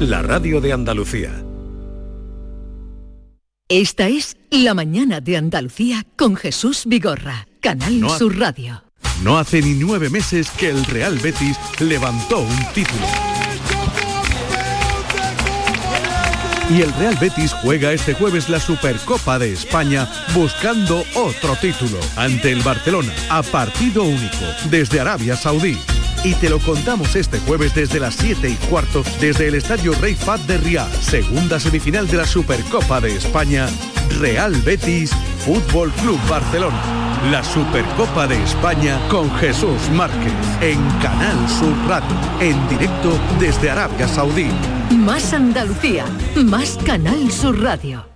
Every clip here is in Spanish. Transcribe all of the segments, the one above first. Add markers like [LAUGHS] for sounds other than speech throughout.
la radio de Andalucía. Esta es La mañana de Andalucía con Jesús Vigorra, Canal No Sur Radio. No hace ni nueve meses que el Real Betis levantó un título. Y el Real Betis juega este jueves la Supercopa de España buscando otro título ante el Barcelona a partido único desde Arabia Saudí. Y te lo contamos este jueves desde las 7 y cuarto desde el Estadio Rey Fad de Riyadh, segunda semifinal de la Supercopa de España, Real Betis Fútbol Club Barcelona. La Supercopa de España con Jesús Márquez en Canal Sur Radio, en directo desde Arabia Saudí. Más Andalucía, más Canal Sur Radio.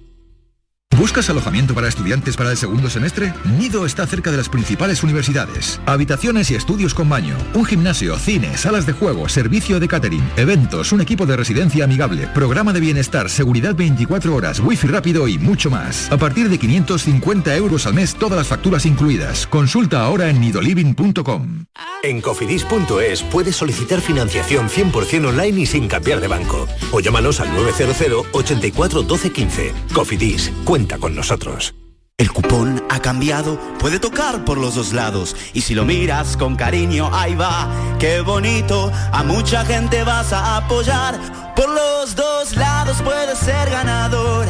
¿Buscas alojamiento para estudiantes para el segundo semestre? Nido está cerca de las principales universidades. Habitaciones y estudios con baño, un gimnasio, cine, salas de juego, servicio de catering, eventos, un equipo de residencia amigable, programa de bienestar, seguridad 24 horas, wifi rápido y mucho más. A partir de 550 euros al mes, todas las facturas incluidas. Consulta ahora en nidoliving.com. En cofidis.es puedes solicitar financiación 100% online y sin cambiar de banco. O llámanos al 900 84 12 15. Cofidis, cuenta con nosotros. El cupón ha cambiado, puede tocar por los dos lados. Y si lo miras con cariño, ahí va, qué bonito. A mucha gente vas a apoyar. Por los dos lados puedes ser ganador.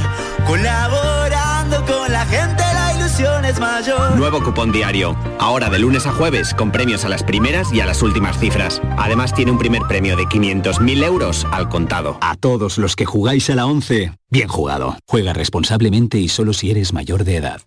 Colaborando con la gente, la ilusión es mayor. Nuevo cupón diario. Ahora de lunes a jueves con premios a las primeras y a las últimas cifras. Además tiene un primer premio de 500.000 euros al contado. A todos los que jugáis a la 11, bien jugado. Juega responsablemente y solo si eres mayor de edad.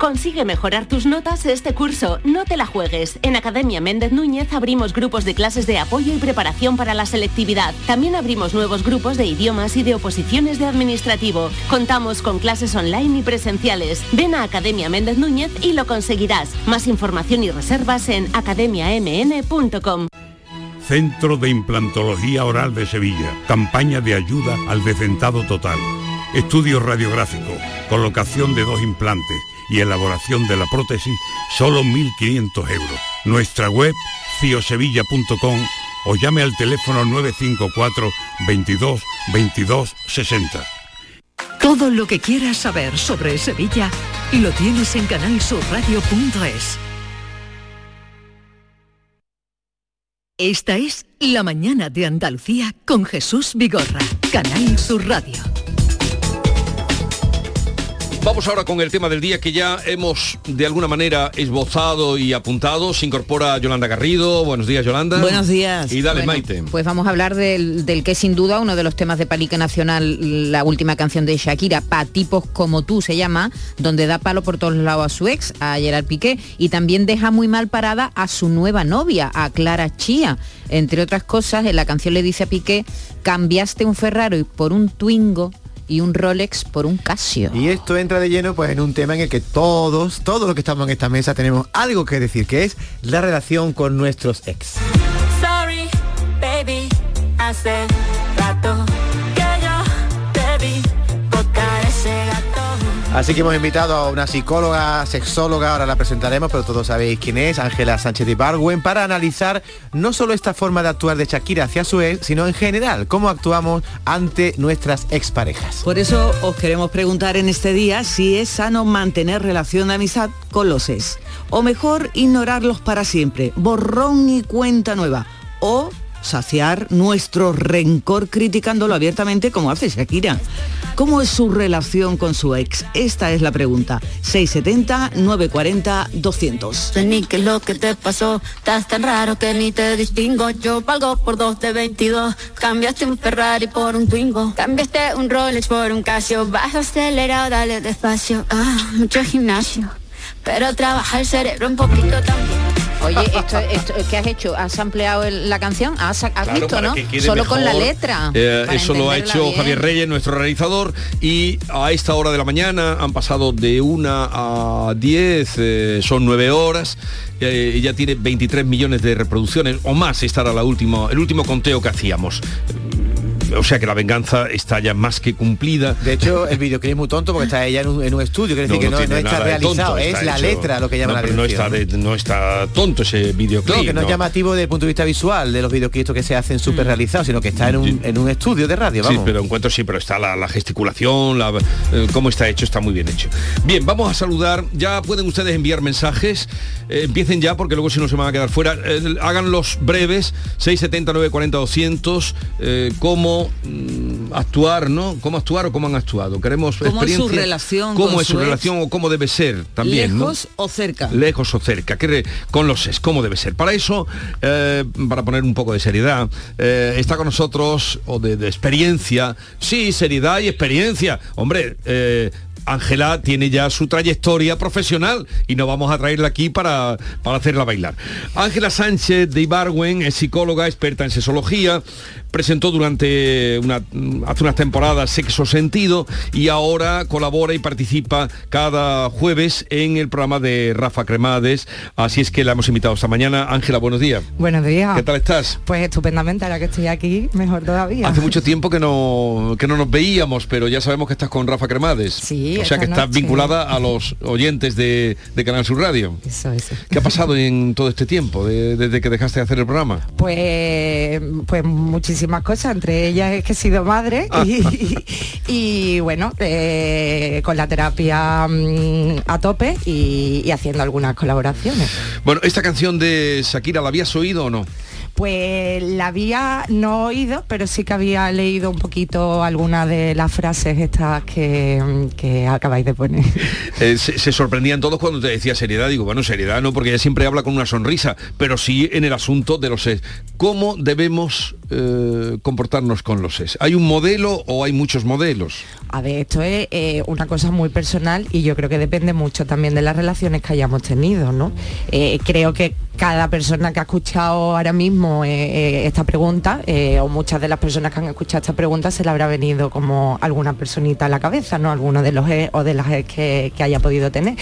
Consigue mejorar tus notas este curso. No te la juegues. En Academia Méndez Núñez abrimos grupos de clases de apoyo y preparación para la selectividad. También abrimos nuevos grupos de idiomas y de oposiciones de administrativo. Contamos con clases online y presenciales. Ven a Academia Méndez Núñez y lo conseguirás. Más información y reservas en academiamn.com. Centro de Implantología Oral de Sevilla. Campaña de ayuda al decentado total. Estudio radiográfico, colocación de dos implantes y elaboración de la prótesis, solo 1.500 euros. Nuestra web, ciosevilla.com o llame al teléfono 954 22 22 60. Todo lo que quieras saber sobre Sevilla lo tienes en canalsurradio.es. Esta es La mañana de Andalucía con Jesús Vigorra, Canal Sur Radio. Vamos ahora con el tema del día que ya hemos de alguna manera esbozado y apuntado. Se incorpora Yolanda Garrido. Buenos días, Yolanda. Buenos días. Y dale, Bueno, Maite. Pues vamos a hablar del, del que es sin duda uno de los temas de Palique Nacional, la última canción de Shakira, Pa tipos como tú se llama, donde da palo por todos lados a su ex, a Gerard Piqué, y también deja muy mal parada a su nueva novia, a Clara Chía. Entre otras cosas, en la canción le dice a Piqué, cambiaste un Ferrari por un Twingo y un Rolex por un Casio. Y esto entra de lleno pues en un tema en el que todos, todos los que estamos en esta mesa tenemos algo que decir, que es la relación con nuestros ex. Sorry, baby, Así que hemos invitado a una psicóloga, sexóloga, ahora la presentaremos, pero todos sabéis quién es, Ángela Sánchez de Barwen, para analizar no solo esta forma de actuar de Shakira hacia su ex, sino en general, cómo actuamos ante nuestras exparejas. Por eso os queremos preguntar en este día si es sano mantener relación de amistad con los ex. O mejor, ignorarlos para siempre. Borrón y cuenta nueva. O saciar nuestro rencor criticándolo abiertamente como hace Shakira. ¿Cómo es su relación con su ex? Esta es la pregunta. 670-940-200. Ni qué es lo que te pasó, estás tan raro que ni te distingo. Yo valgo por dos de 22. Cambiaste un Ferrari por un Twingo. Cambiaste un Rolex por un Casio. Vas acelerado, dale despacio. Ah, mucho gimnasio. Pero trabaja el cerebro un poquito también. Oye, esto, esto, ¿qué has hecho? ¿Has ampliado la canción? ¿Has, has Claro, visto, no? que Solo con la letra. Eh, eso lo ha hecho bien. Javier Reyes, nuestro realizador, y a esta hora de la mañana han pasado de una a 10, eh, son nueve horas, eh, ya tiene 23 millones de reproducciones o más, estará la última, el último conteo que hacíamos. O sea que la venganza está ya más que cumplida. De hecho, el videoclip es muy tonto porque está ella en un, en un estudio, quiere decir que no, está realizado, tonto, es la letra lo que llama No, la pero no atención. está, de- no está tonto ese videoclip. No, que no, es llamativo desde el punto de vista visual de los videoclips que se hacen súper realizados, sino que está en un, en un estudio de radio, Sí, vamos. pero encuentro sí, pero está la, la gesticulación, la, eh, cómo está hecho, está muy bien hecho. Bien, vamos a saludar. Ya pueden ustedes enviar mensajes. Eh, empiecen ya, porque luego si no se van a quedar fuera. Eh, hagan los breves, 670 940 200 eh, cómo mm, actuar, ¿no? Cómo actuar o cómo han actuado. Queremos ¿Cómo es su experiencia. relación ¿Cómo con es su ex? relación o cómo debe ser también, ¿no? Lejos o cerca. lejos o cerca, que con los es, cómo debe ser. Para eso, eh, para poner un poco de seriedad, eh, está con nosotros, o de, de experiencia, sí, seriedad y experiencia. Hombre, eh, Ángela tiene ya su trayectoria profesional y no vamos a traerla aquí para, para hacerla bailar. Ángela Sánchez de Ibarwen es psicóloga, experta en sexología, presentó durante una, hace unas temporadas Sexo Sentido y ahora colabora y participa cada jueves en el programa de Rafa Cremades. Así es que la hemos invitado esta mañana. Ángela, buenos días. Buenos días. ¿Qué tal estás? Pues estupendamente, ahora que estoy aquí, mejor todavía. Hace mucho [LAUGHS] tiempo que no, que no nos veíamos, pero ya sabemos que estás con Rafa Cremades. Sí, o sea que estás vinculada a los oyentes de, de Canal Sur Radio. Eso, eso. ¿Qué ha pasado en todo este tiempo, de- desde que dejaste de hacer el programa? Pues, pues muchísimas cosas, entre ellas es que he sido madre [LAUGHS] y, y, bueno, eh, con la terapia mm, a tope y, y haciendo algunas colaboraciones. Bueno, esta canción de Shakira, ¿la habías oído o no? Pues la había no oído, pero sí que había leído un poquito algunas de las frases estas que, que acabáis de poner. [LAUGHS] Eh, se, se sorprendían todos cuando te decía seriedad. Digo, bueno, seriedad no, porque ella siempre habla con una sonrisa, pero sí en el asunto de los. ¿Cómo debemos eh, comportarnos con los SES? ¿Hay un modelo o hay muchos modelos? A ver, esto es eh, una cosa muy personal y yo creo que depende mucho también de las relaciones que hayamos tenido, ¿no? Eh, creo que cada persona que ha escuchado ahora mismo esta pregunta, o muchas de las personas que han escuchado esta pregunta, se le habrá venido como alguna personita a la cabeza, ¿no? Alguno de los ex o de las ex que, que haya podido tener.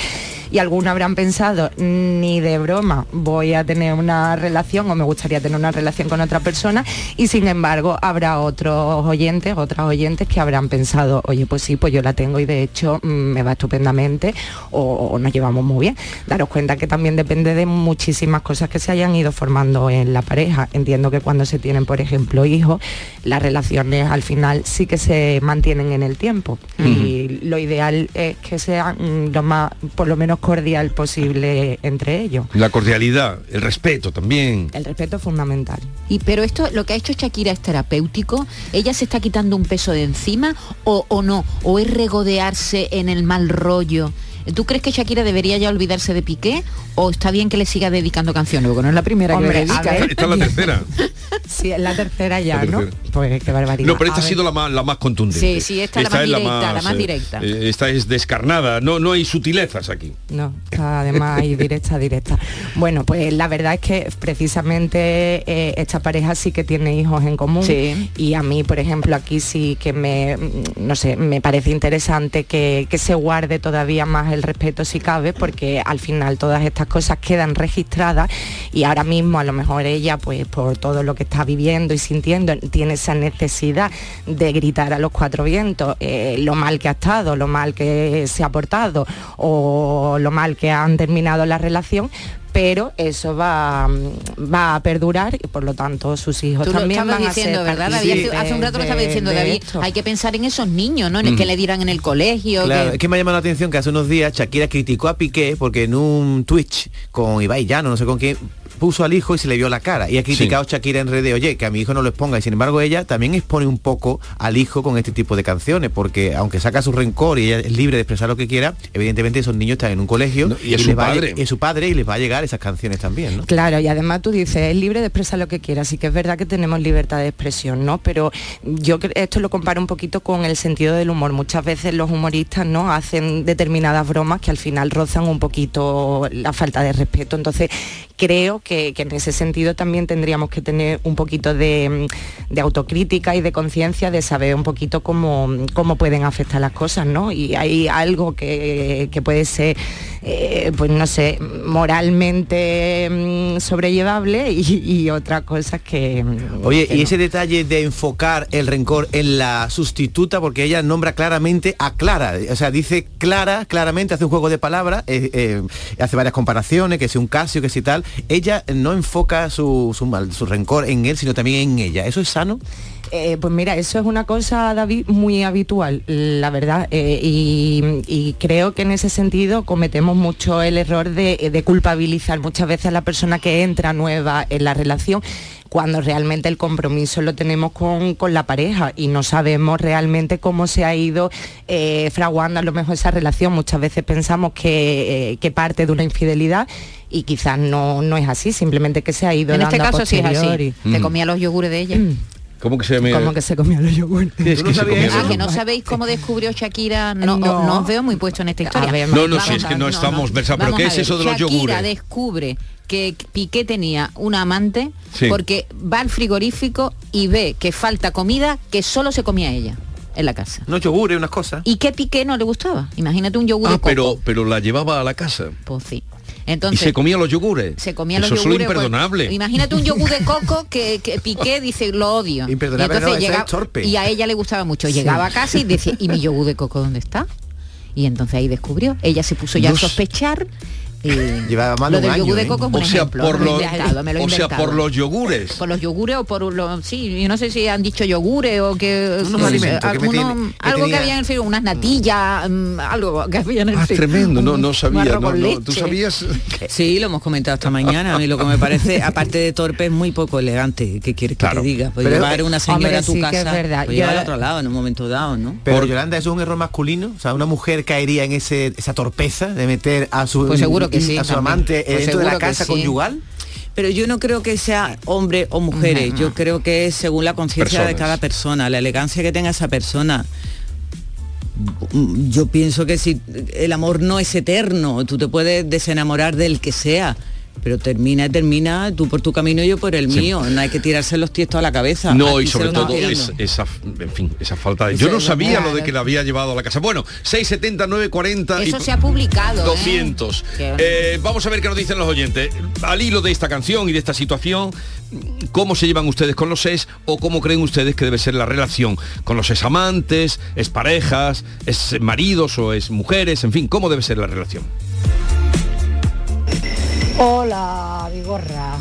Y algunos habrán pensado, ni de broma voy a tener una relación o me gustaría tener una relación con otra persona y sin embargo habrá otros oyentes, otras oyentes que habrán pensado, oye, pues sí, pues yo la tengo y de hecho mm, me va estupendamente o, o nos llevamos muy bien. Daros cuenta que también depende de muchísimas cosas que se hayan ido formando en la pareja. Entiendo que cuando se tienen, por ejemplo, hijos, las relaciones al final sí que se mantienen en el tiempo y lo ideal es que sean lo más, por lo menos cordial posible entre ellos. La cordialidad, el respeto también. El respeto es fundamental. Y pero esto, lo que ha hecho Shakira es terapéutico, ella se está quitando un peso de encima o, o no, o es regodearse en el mal rollo. ¿Tú crees que Shakira debería ya olvidarse de Piqué o está bien que le siga dedicando canciones? Porque no es la primera Hombre, que le dedica. ¿eh? Esta es la [LAUGHS] tercera. Sí, es la tercera ya, La ¿no? Pues qué barbaridad. No, pero esta A ha sido la más, la más contundente. Sí, sí, esta es la más directa, la más eh, directa. eh, esta es descarnada, no, no hay sutilezas aquí. No, está además y directa, directa. Bueno, pues la verdad es que precisamente eh, esta pareja sí que tiene hijos en común. Sí. Y a mí, por ejemplo, aquí sí que me, mm, no sé, me parece interesante que, que se guarde todavía más el respeto si cabe, porque al final todas estas cosas quedan registradas y ahora mismo a lo mejor ella, pues por todo lo que está viviendo y sintiendo, tiene esa necesidad de gritar a los cuatro vientos eh, lo mal que ha estado, lo mal que se ha portado o lo mal que han terminado la relación pero eso va, mm, va a perdurar y por lo tanto sus hijos Tú lo también estabas van diciendo, a ser ¿verdad, David? Hace, un rato lo estaba diciendo de David. esto. Hay que pensar en esos niños, ¿no? En el que le dirán en el colegio. Claro, que- es que me ha llamado la atención que hace unos días Shakira criticó a Piqué porque en un Twitch con Ibai Llano, no sé con quién, puso al hijo y se le vio la cara. Y ha criticado Shakira en redes, oye, que a mi hijo no lo exponga. Y sin embargo ella también expone un poco al hijo con este tipo de canciones, porque aunque saca su rencor y ella es libre de expresar lo que quiera, evidentemente esos niños están en un colegio y es su les va a padre. es su padre y les va a llegar esas canciones también, ¿no? Claro, y además tú dices, es libre de expresar lo que quiera, así que es verdad que tenemos libertad de expresión, ¿no? Pero yo esto lo comparo un poquito con el sentido del humor. Muchas veces los humoristas no hacen determinadas bromas que al final rozan un poquito la falta de respeto. Entonces, creo que, que en ese sentido también tendríamos que tener un poquito de, de autocrítica y de conciencia de saber un poquito cómo, cómo pueden afectar las cosas, ¿no? Y hay algo que, que puede ser, eh, pues no sé, moralmente mm, sobrellevable y, y otras cosas que... Oye, que y no. ese detalle de enfocar el rencor en la sustituta, porque ella nombra claramente a Clara, o sea, dice Clara, claramente, hace un juego de palabras, eh, eh, hace varias comparaciones, que si un Casio, que si tal, ella no enfoca su, su rencor en él, sino también en ella. ¿Eso es sano? Eh, pues mira, eso es una cosa, David, muy habitual, la verdad. eh, y, creo que en ese sentido cometemos mucho el error de, culpabilizar muchas veces a la persona que entra nueva en la relación cuando realmente el compromiso lo tenemos con, con la pareja y no sabemos realmente cómo se ha ido eh, fraguando a lo mejor esa relación. Muchas veces pensamos que parte de una infidelidad y quizás no, no es así, simplemente que se ha ido En este dando a caso sí es así. posteriori. Te Mm. comía los yogures de ella. ¿Cómo que se me... Como que se comía los yogures. Es que se comía los Ah, que no sabéis cómo descubrió Shakira. No, No. no os veo muy puesto en esta historia. ver, No, no, Vamos si es a que no estamos versados. ¿Pero Vamos qué a es ver. eso de los Shakira yogures? descubre que Piqué tenía una amante Sí. porque va al frigorífico y ve que falta comida que solo se comía ella en la casa. No yogures, unas cosas. ¿Y qué Piqué no le gustaba? Imagínate un yogur Ah, de coco. pero, pero la llevaba a la casa. Pues sí. Y Entonces, se comía los yogures. se comía los Eso es yogures. lo pues, imperdonable. imagínate un yogur de coco [LAUGHS] que, que Piqué dice lo odio. Imperdonable, y entonces no, eso llega- es torpe. y a ella le gustaba mucho. Llegaba a casa y decía, [LAUGHS] ¿y mi yogur de coco dónde está? Y entonces ahí descubrió. Ella se puso ya a sospechar. Y Llevaba más lo de un del yogur año, de ¿eh? coco es O sea, ejemplo. por me lo los, he inventado, me lo he o sea, por los yogures. por los yogures o por los sí yo no sé si han dicho yogures o que Unos eh, alimentos que alguno- tiene- que algo tenía- que había en el frigo unas natillas mm, algo que había en el Ah, tremendo, no, no sabía. No, ¿Tú sabías? Sí, lo hemos comentado esta mañana. A mí lo que me parece, aparte de torpe, es muy poco elegante. ¿Qué quieres que Claro. te diga? Pues Pero, llevar eh, una señora hombre, a tu sí que es casa, verdad. pues Yo- llevar al otro lado en un momento dado, ¿no? Pero Por- Yolanda, ¿eso es un error masculino? O sea, una mujer caería en ese, esa torpeza de meter a su, Pues seguro que sí, a su también. amante Pues dentro de la casa sí. conyugal. Pero yo no creo que sea hombre o mujeres, yo creo que es según la conciencia de cada persona, la elegancia que tenga esa persona. Yo pienso que si el amor no es eterno, tú te puedes desenamorar del que sea, pero termina y termina, tú por tu camino y yo por el Sí. mío, no hay que tirarse los tiestos a la cabeza. No, Aquí y sobre todo es- esa, en fin, esa falta de... Yo no es sabía verdad. lo de que la había llevado a la casa. Bueno, 670, 940 y eso se ha publicado ¿eh? 200. Qué- Eh, vamos a ver qué nos dicen los oyentes. Al hilo de esta canción y de esta situación, ¿cómo se llevan ustedes con los ex o cómo creen ustedes que debe ser la relación con los ex amantes, ex parejas, ex maridos o ex mujeres? En fin, ¿cómo debe ser la relación? Hola, Vigorra.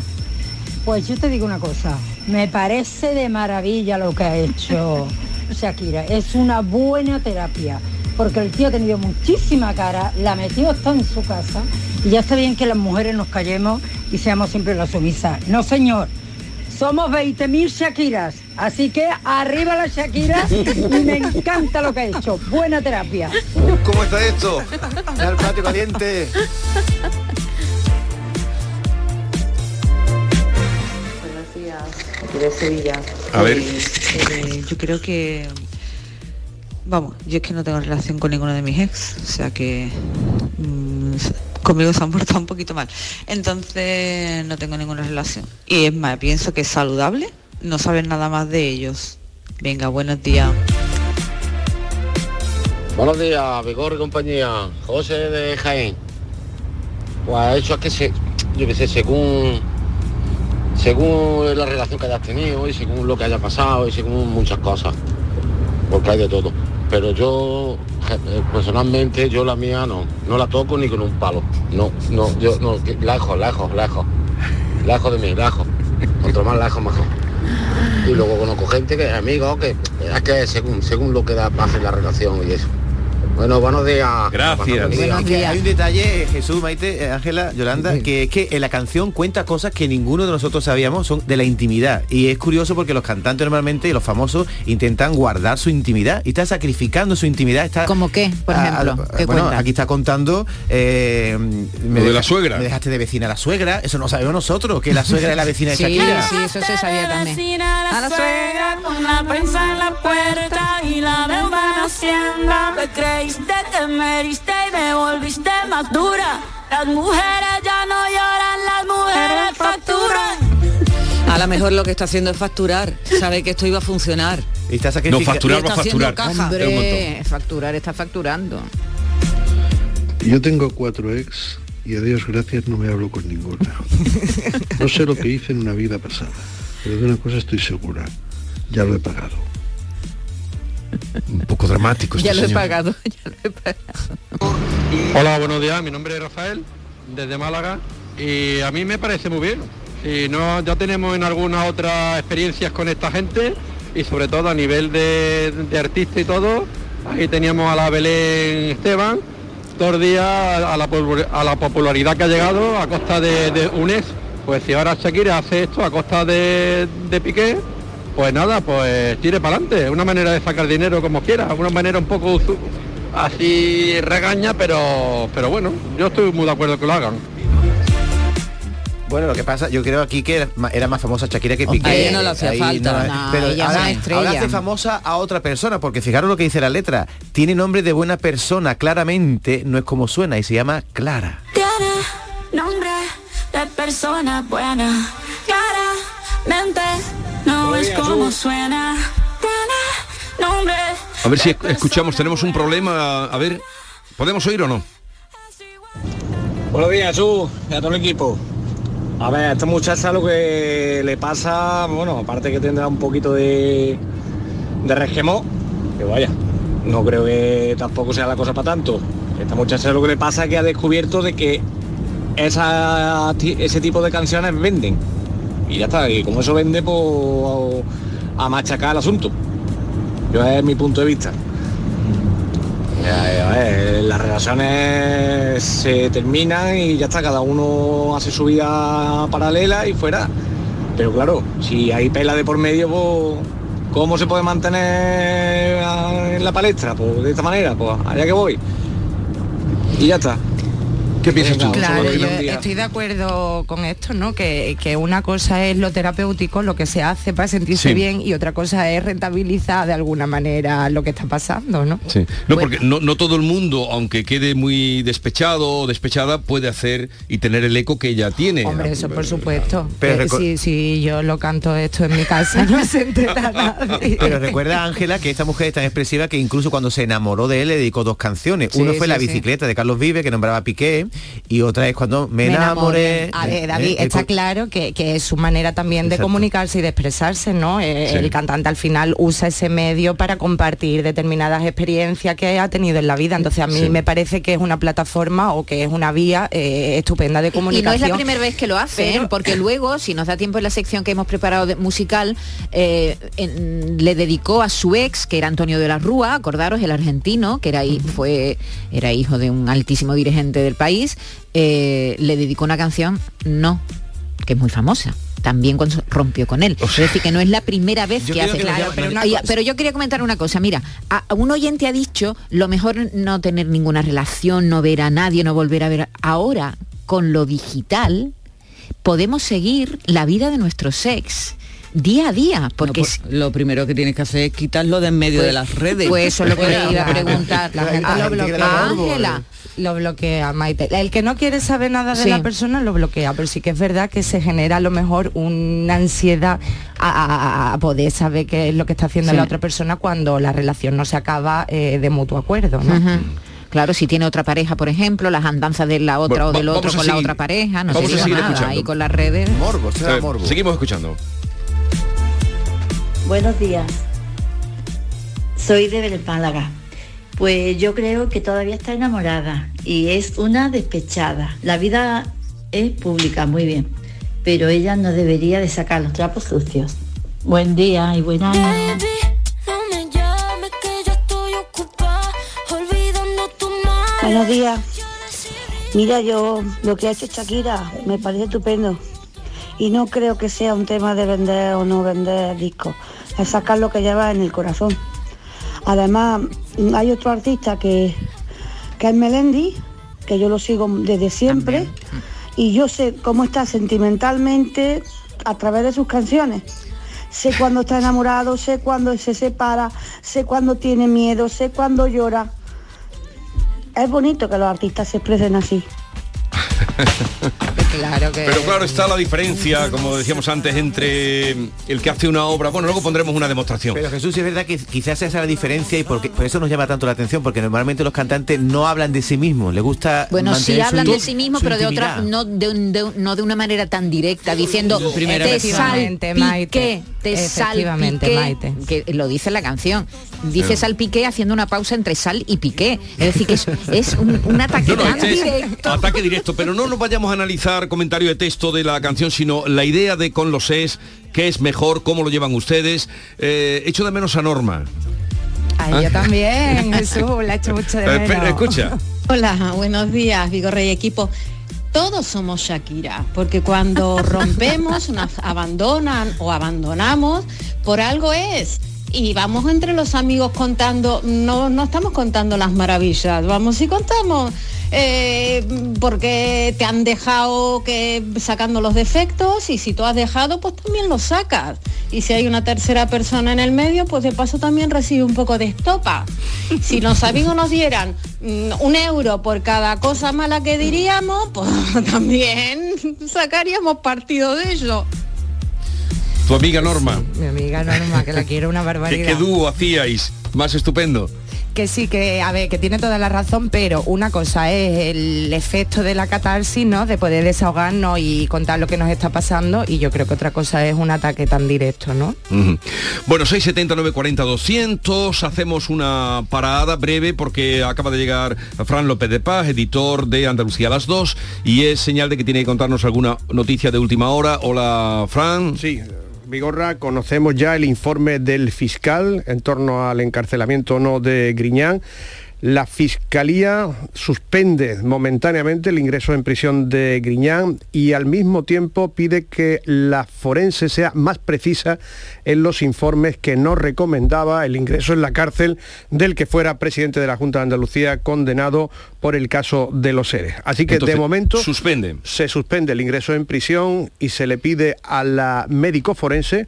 Pues yo te digo una cosa, me parece de maravilla lo que ha hecho Shakira. Es una buena terapia, porque el tío ha tenido muchísima cara, la metió hasta en su casa y ya está bien que las mujeres nos callemos y seamos siempre las sumisas. No, señor. Somos 20.000 Shakiras, así que arriba la Shakira y me encanta lo que ha hecho. Buena terapia. ¿Cómo está esto? Al plato caliente. De Sevilla. A ver. Eh, yo creo que, vamos, yo es que no tengo relación con ninguno de mis ex, o sea que mm, conmigo se han portado un poquito mal. Entonces no tengo ninguna relación. Y es más, pienso que es saludable no saber nada más de ellos. Venga, buenos días. Buenos días, Vigor y compañía. José de Jaén. Pues eso es que se, yo qué sé, según según la relación que hayas tenido y según lo que haya pasado y según muchas cosas. Porque hay de todo. Pero yo eh, personalmente yo la mía no, no la toco ni con un palo. No, no, yo no, lejos, lejos, lejos. Lejos de mí, lejos. Cuanto más lejos mejor. Y luego conozco gente que es amigo, que es que según, según lo que da paz en la relación y eso. Bueno, buenos días. Gracias. Pasad buen día. Es que hay un detalle, Jesús, Maite, eh, Ángela, Yolanda, que es que en la canción cuenta cosas que ninguno de nosotros sabíamos, son de la intimidad. Y es curioso porque los cantantes normalmente y los famosos intentan guardar su intimidad y está sacrificando su intimidad. Está, ¿Cómo qué, por Ah, ejemplo? ah, ¿Qué bueno, cuenta? aquí está contando eh, me Lo de deja- la suegra. Me dejaste de vecina a la suegra. Eso no sabemos nosotros, que la suegra es la vecina de Sí, Shakira. sí, eso se sabía también. A la suegra con la prensa en la puerta y la deuda en Hacienda. Me creíste, te meriste y me volviste más dura. Las mujeres ya no lloran, las mujeres facturan. A lo mejor lo que está haciendo es facturar. Sabe que esto iba a funcionar. Y está No, facturar va a haciendo facturar. caja. Es un Hombre, facturar está facturando. Yo tengo cuatro ex y a Dios gracias no me hablo con ninguna. [LAUGHS] No sé lo que hice en una vida pasada, pero de una cosa estoy segura, ya lo he pagado. Un poco dramático este ya lo he señor. pagado, [LAUGHS] ya lo he pagado. Hola, buenos días. Mi nombre es Rafael, desde Málaga, y a mí me parece muy bien. Y no, ya tenemos en algunas otras experiencias con esta gente y sobre todo a nivel de, de artista y todo. Ahí teníamos a la Belén Esteban, dos días a la, a la popularidad que ha llegado a costa de, de un ex. Pues si ahora Shakira hace esto a costa de, de Piqué, pues nada, pues tire para adelante. Una manera de sacar dinero como quiera, una manera un poco así regaña, pero, pero bueno, yo estoy muy de acuerdo que lo hagan. Bueno, lo que pasa, yo creo aquí que era más famosa Shakira que Piqué. no le hacía Ahí falta. No, pero ahora, una estrella. ahora hace famosa a otra persona, porque fijaros lo que dice la letra. Tiene nombre de buena persona, claramente no es como suena y se llama Clara. Tiene nombre de persona buena. Claramente no es como suena. Tiene nombre. A ver si esc- escuchamos, tenemos un problema. A ver, ¿podemos oír o no? Buenos días, Jesús, y a todo el equipo. A ver, a esta muchacha lo que le pasa, bueno, aparte que tendrá un poquito de, de resquemor, que vaya, no creo que tampoco sea la cosa para tanto. Esta muchacha lo que le pasa es que ha descubierto de que esa, ese tipo de canciones venden. Y ya está, y como eso vende, pues a machacar el asunto. Yo es mi punto de vista. Ver, las relaciones se terminan y ya está, cada uno hace su vida paralela y fuera. Pero claro, si hay pela de por medio, pues, ¿cómo se puede mantener en la palestra? Pues de esta manera, pues allá que voy. Y ya está. ¿Qué piensas tú? Claro, yo estoy de acuerdo con esto, ¿no? Que, que una cosa es lo terapéutico, lo que se hace para sentirse Sí. bien, y otra cosa es rentabilizar de alguna manera lo que está pasando, ¿no? Sí. No, porque no, no todo el mundo, aunque quede muy despechado o despechada, puede hacer y tener el eco que ella tiene. Hombre, eso por supuesto. Pero Eh, si, si yo lo canto esto en mi casa, no se entera [LAUGHS] nadie. Pero recuerda, Ángela, que esta mujer es tan expresiva que incluso cuando se enamoró de él le dedicó dos canciones. Sí, Uno fue sí, La sí. bicicleta de Carlos Vive, que nombraba Piqué, y otra es cuando me, enamoré. A ver, David, eh, está eh, claro que, que es su manera también de comunicarse y de expresarse, ¿no? Eh, Sí. El cantante al final usa ese medio para compartir determinadas experiencias que ha tenido en la vida. Entonces a mí Sí. me parece que es una plataforma o que es una vía eh, estupenda de Y no comunicación. es la primera vez que lo hace, Pero- porque [LAUGHS] luego, si nos da tiempo en la sección que hemos preparado de- musical, eh, en- le dedicó a su ex, que era Antonio de la Rúa, acordaros, el argentino, que era, fue, era hijo de un altísimo dirigente del país, eh, le dedicó una canción, No, que es muy famosa. También cuando rompió con él. Es decir, que no es la primera vez que hace que lo claro, llama- pero yo quería comentar una cosa. Mira, a, a un oyente ha dicho lo mejor no tener ninguna relación, no ver a nadie, no volver a ver. Ahora, con lo digital, podemos seguir la vida de nuestro sex día a día, porque pues, lo primero que tienes que hacer es quitarlo de en medio Pues- de las redes. pues eso es lo que le iba a preguntar. [LAUGHS] La gente Ah, lo bloquea. Ángela, lo bloquea, Maite. El que no quiere saber nada de Sí. la persona lo bloquea, pero sí que es verdad que se genera a lo mejor una ansiedad a, a- a poder saber qué es lo que está haciendo Sí. la otra persona cuando la relación no se acaba eh, de mutuo acuerdo. Claro, si tiene otra pareja, por ejemplo, las andanzas de la otra Bueno, o del otro con la otra pareja, no vamos se a diga seguir nada, escuchando. ahí con las redes. Morbo, Eh, Seguimos escuchando. Buenos días. Soy de Belén Málaga. Pues yo creo que todavía está enamorada y es una despechada. La vida es pública, muy bien, pero ella no debería de sacar los trapos sucios. Buen día y buen año. No me llames que yo estoy ocupada, olvidando tu madre. Buenos días. Mira, yo lo que ha hecho Shakira me parece estupendo. Y no creo que sea un tema de vender o no vender discos. Es sacar lo que lleva en el corazón. Además, hay otro artista que, que es Melendi, que yo lo sigo desde siempre. Y yo sé cómo está sentimentalmente a través de sus canciones. Sé cuando está enamorado, sé cuando se separa, sé cuando tiene miedo, sé cuando llora. Es bonito que los artistas se expresen así. [LAUGHS] claro que... Pero claro, está la diferencia, como decíamos antes, entre el que hace una obra. Bueno, luego pondremos una demostración. Pero Jesús, es verdad que quizás esa es la diferencia y porque, por eso nos llama tanto la atención, porque normalmente los cantantes no hablan de sí mismos, les gusta Bueno, sí su- hablan de sí mismos, pero de otra, no de, un- de un- no de una manera tan directa, diciendo Primera te. Efectivamente, Maite. salpiqué, te salpiqué", Maite. que lo dice la canción. Dice Claro. salpiqué haciendo una pausa entre sal y piqué. Es decir, que es, es un, un ataque No, no, tan este es directo. ataque directo, pero no nos vayamos a analizar comentario de texto de la canción, sino la idea de con los es, qué es mejor, cómo lo llevan ustedes. Eh, echo de menos a Norma. Ay, yo también, [LAUGHS] Jesús, la mucho de Eh, menos. espera, escucha. Hola, buenos días, Vigorrey equipo. Todos somos Shakira, porque cuando [LAUGHS] rompemos, nos abandonan o abandonamos, por algo es. Y vamos entre los amigos contando, no, no estamos contando las maravillas, vamos y contamos eh, porque te han dejado que sacando los defectos y si tú has dejado, pues también los sacas. Y si hay una tercera persona en el medio, pues de paso también recibe un poco de estopa. Si los amigos nos dieran mm, un euro por cada cosa mala que diríamos, pues [LAUGHS] también sacaríamos partido de ello. Tu amiga Norma. Mi amiga Norma, que la quiero una [LAUGHS] ¿Qué, barbaridad. qué dúo hacíais? Más estupendo. Que sí, que a ver, que tiene toda la razón, pero una cosa es el efecto de la catarsis, ¿no? De poder desahogarnos y contar lo que nos está pasando y yo creo que otra cosa es un ataque tan directo, ¿no? Ujú. Bueno, 670 940 200 hacemos una parada breve porque acaba de llegar Fran López de Paz, editor de Andalucía a las 2 y es señal de que tiene que contarnos alguna noticia de última hora. Hola, Fran. Sí, Vigorra, conocemos ya el informe del fiscal en torno al encarcelamiento o no de Griñán. La Fiscalía suspende momentáneamente el ingreso en prisión de Griñán y al mismo tiempo pide que la forense sea más precisa en los informes que no recomendaba el ingreso en la cárcel del que fuera presidente de la Junta de Andalucía condenado por el caso de los seres. Así que Entonces, de momento suspende. se suspende el ingreso en prisión y se le pide a la médico forense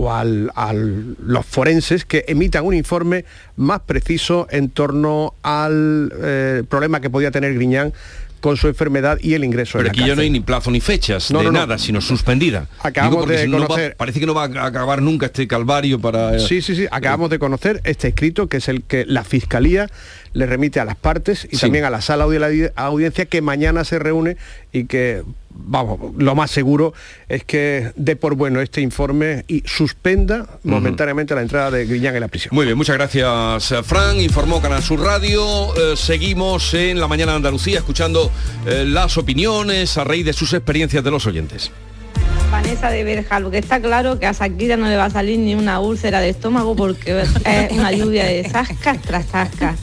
o al- a los forenses que emitan un informe más preciso en torno al eh, problema que podía tener Griñán con su enfermedad y el ingreso Pero en la aquí ya no hay ni plazo ni fechas No, de no, no. nada, sino suspendida. Acabamos de si no va- conocer- parece que no va a acabar nunca este calvario para... eh, Sí, sí, sí. Acabamos de conocer este escrito que es el que la Fiscalía le remite a las partes y Sí. también a la sala de la audiencia que mañana se reúne y que, vamos, lo más seguro es que dé por bueno este informe y suspenda momentáneamente la entrada de Griñán en la prisión. Muy bien, muchas gracias eh, Fran, informó Canal Sur Radio, Eh, seguimos en la mañana de Andalucía escuchando eh, las opiniones a raíz de sus experiencias de los oyentes. Vanessa de Berjalo, que está claro que a Shakira no le va a salir ni una úlcera de estómago porque es una lluvia de zascas tras zascas.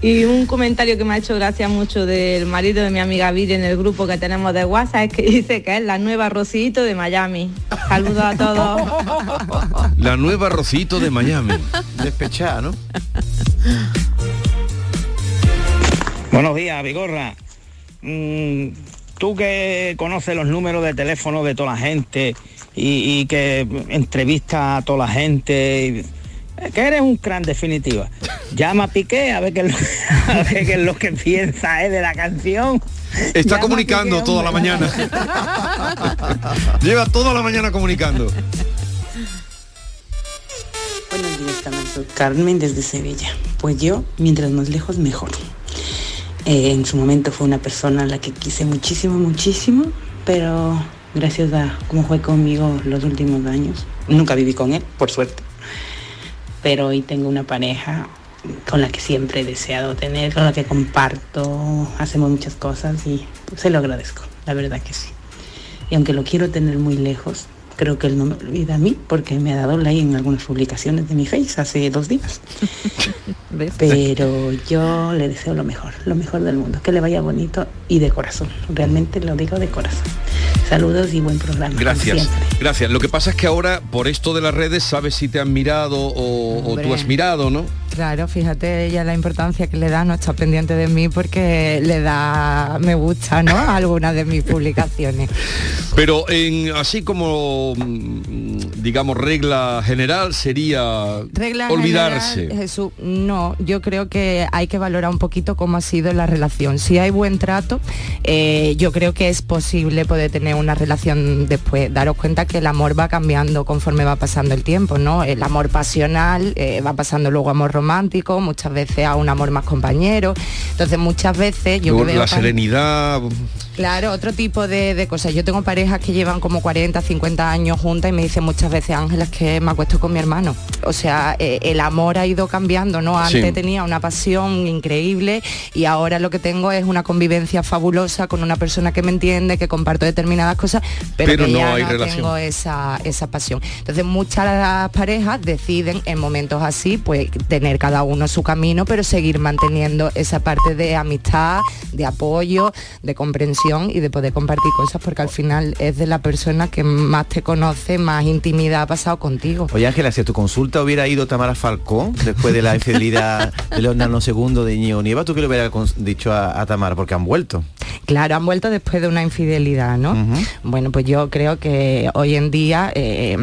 Y un comentario que me ha hecho gracia mucho del marido de mi amiga Viri en el grupo que tenemos de WhatsApp es que dice que es la nueva Rosito de Miami. Saludos a todos. La nueva Rocito de Miami. Despechada, ¿no? Buenos días, Vigorra. Mm, tú que conoces los números de teléfono de toda la gente y, y que entrevista a toda la gente, y- que eres un cran definitiva. [LAUGHS] Llama a Piqué a ver qué es lo, [LAUGHS] a ver qué es lo que piensa eh, de la canción. Está Llama comunicando Piqué, toda la mañana. [LAUGHS] Lleva toda la mañana comunicando. Buenos días. Carmen desde Sevilla. Pues yo, mientras más lejos, mejor. Eh, en su momento fue una persona a la que quise muchísimo, muchísimo, pero gracias a cómo fue conmigo los últimos años, nunca viví con él, por suerte. Pero hoy tengo una pareja con la que siempre he deseado tener, con la que comparto, hacemos muchas cosas y se lo agradezco, la verdad que sí. Y aunque lo quiero tener muy lejos, creo que él no me olvida a mí porque me ha dado like en algunas publicaciones de mi Face hace dos días. [LAUGHS] Pero yo le deseo lo mejor, lo mejor del mundo, que le vaya bonito y de corazón, realmente lo digo de corazón. Saludos y buen programa. Gracias, gracias. Lo que pasa es que ahora, por esto de las redes, sabes si te han mirado o, o tú has mirado, ¿no? Claro, fíjate ella la importancia que le da, no está pendiente de mí porque le da me gusta, ¿no? A [LAUGHS] algunas de mis publicaciones. Pero en así como mm, digamos regla general sería Regla olvidarse. general, Jesús, no, yo creo que hay que valorar un poquito cómo ha sido la relación. Si hay buen trato, eh, yo creo que es posible poder tener una relación después. Daros cuenta que el amor va cambiando conforme va pasando el tiempo, ¿no? El amor pasional eh, va pasando luego amor romántico, muchas veces a un amor más compañero. Entonces muchas veces yo Luego que veo la serenidad. Claro, otro tipo de, de cosas. Yo tengo parejas que llevan como 40, 50 años juntas y me dicen muchas veces, Ángela, es que me acuesto con mi hermano. O sea, eh, el amor ha ido cambiando, ¿no? Antes Sí. tenía una pasión increíble y ahora lo que tengo es una convivencia fabulosa con una persona que me entiende, que comparto determinadas cosas, pero, Pero que no ya hay no relación. tengo esa, esa pasión. Entonces muchas parejas deciden en momentos así, pues tener cada uno su camino, pero seguir manteniendo esa parte de amistad, de apoyo, de comprensión y de poder compartir cosas, porque al final es de la persona que más te conoce, más intimidad ha pasado contigo. Oye Ángela, si a tu consulta hubiera ido Tamara Falcón después de la [LAUGHS] infidelidad de Leonardo II de Íñigo Nieva, ¿tú qué le hubieras dicho a, a Tamara? Porque han vuelto. Claro, han vuelto después de una infidelidad, ¿no? Bueno, pues yo creo que hoy en día, eh,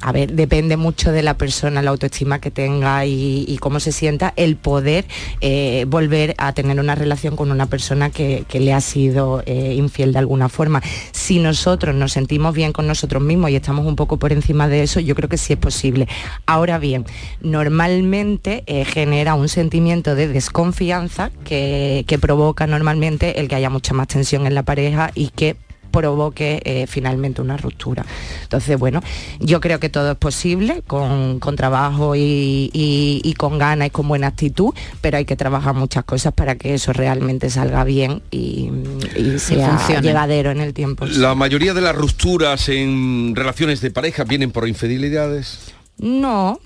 a ver, depende mucho de la persona, la autoestima que tenga y, y cómo se sienta, el poder eh, volver a tener una relación con una persona que, que le ha sido eh, infiel de alguna forma. Si nosotros nos sentimos bien con nosotros mismos y estamos un poco por encima de eso, yo creo que sí es posible. Ahora bien, normalmente genera un sentimiento de desconfianza que, que provoca normalmente el que haya mucha más tensión en la pareja y que provoque eh, finalmente una ruptura. Entonces, bueno, yo creo que todo es posible con, con trabajo y, y- y con ganas y con buena actitud, pero hay que trabajar muchas cosas para que eso realmente salga bien y, y sea funcione. llevadero en el tiempo. La mayoría de las rupturas en relaciones de pareja vienen por infidelidades. No,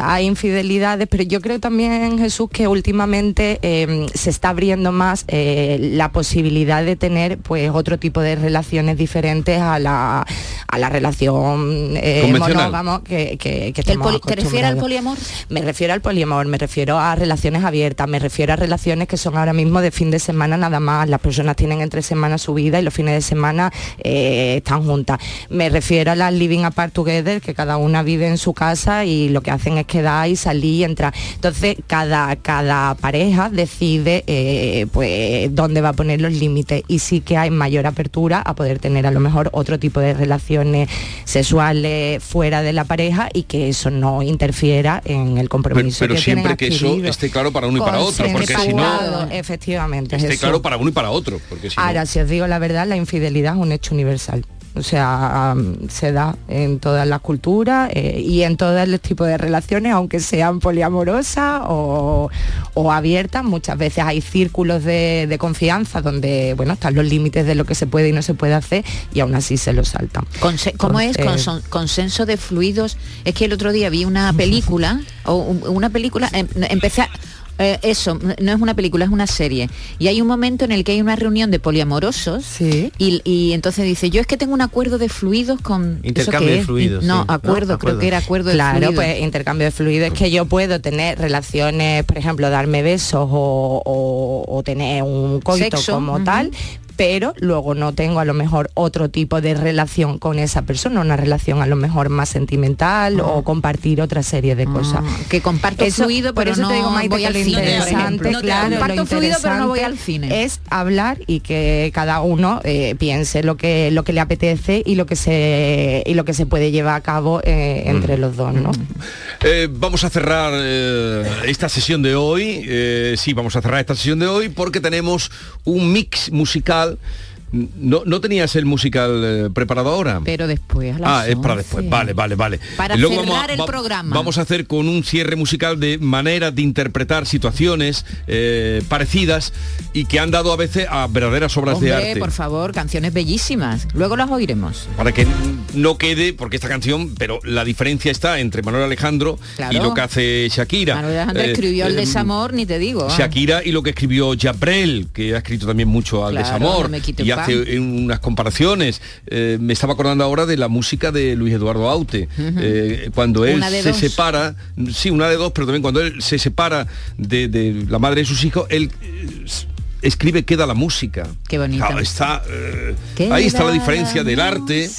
hay infidelidades, pero yo creo también, Jesús, que últimamente eh, se está abriendo más eh, la posibilidad de tener pues otro tipo de relaciones diferentes a la, a la relación eh, monógamo que, que, que ¿El estamos poli- ¿Te refieres al poliamor? Me refiero al poliamor, me refiero a relaciones abiertas, me refiero a relaciones que son ahora mismo de fin de semana nada más. Las personas tienen entre semanas su vida y los fines de semana eh, están juntas. Me refiero a las living apart together, que cada una vive en su casa y lo que hacen es quedar y salir y entrar. Entonces, cada, cada pareja decide eh, pues dónde va a poner los límites y sí que hay mayor apertura a poder tener a lo mejor otro tipo de relaciones sexuales fuera de la pareja y que eso no interfiera en el Pero, compromiso pero que siempre que eso esté claro para uno y para otro, porque si no efectivamente esté Jesús. claro para uno y para otro, porque si no- Ahora, si os digo la verdad, la infidelidad es un hecho universal. O sea, se da en todas las culturas eh, y en todos los tipos de relaciones, aunque sean poliamorosas o, o abiertas. Muchas veces hay círculos de, de confianza donde, bueno, están los límites de lo que se puede y no se puede hacer y aún así se los saltan. Conse- ¿Cómo es? Conson- consenso de fluidos. Es que el otro día vi una película, o un- una película, em- empecé a- eh, eso, no es una película, es una serie. Y hay un momento en el que hay una reunión de poliamorosos y, y entonces dice, yo es que tengo un acuerdo de fluidos con... ¿eso Intercambio de fluidos, No, sí. No, acuerdo, creo acuerdo. que era acuerdo de Claro, fluidos. pues intercambio de fluidos es que yo puedo tener relaciones, por ejemplo, darme besos o, o- o tener un coito Sexo, como tal, pero luego no tengo a lo mejor otro tipo de relación con esa persona, una relación a lo mejor más sentimental o compartir otra serie de cosas. que comparto Eso- fluido, por pero eso no te digo, Maite, voy que al lo cine, por interesante. No claro, comparto lo fluido, pero no voy al interesante cine. Es hablar y que cada uno eh, piense lo que lo que le apetece y lo que se y lo que se puede llevar a cabo eh, entre los dos, ¿no? Eh, vamos a cerrar esta sesión de hoy. sí, vamos a cerrar esta sesión de hoy porque tenemos un mix musical. tal. No, no tenías el musical eh, preparado ahora. Pero después a las Ah, es para 11. después. Vale, vale, vale. Para Luego cerrar el programa. Vamos a hacer con un cierre musical de maneras de interpretar situaciones eh, parecidas y que han dado a veces a verdaderas obras de arte. por favor, canciones bellísimas. Luego las oiremos. Para que no quede, porque esta canción, pero la diferencia está entre Manuel Alejandro Claro. y lo que hace Shakira. Manuel Alejandro Eh, escribió El eh, desamor, ni te digo. ah. Shakira y lo que escribió Jabrel, que ha escrito también mucho al Claro, desamor. no me quite un y hace unas comparaciones. Eh, me estaba acordando ahora de la música de Luis Eduardo Aute. Eh, cuando él se dos. separa, sí, una de dos, pero también cuando él se separa de, de la madre de sus hijos, él eh, escribe Queda la música. Qué bonito. Claro, está, eh, ahí está la la diferencia del arte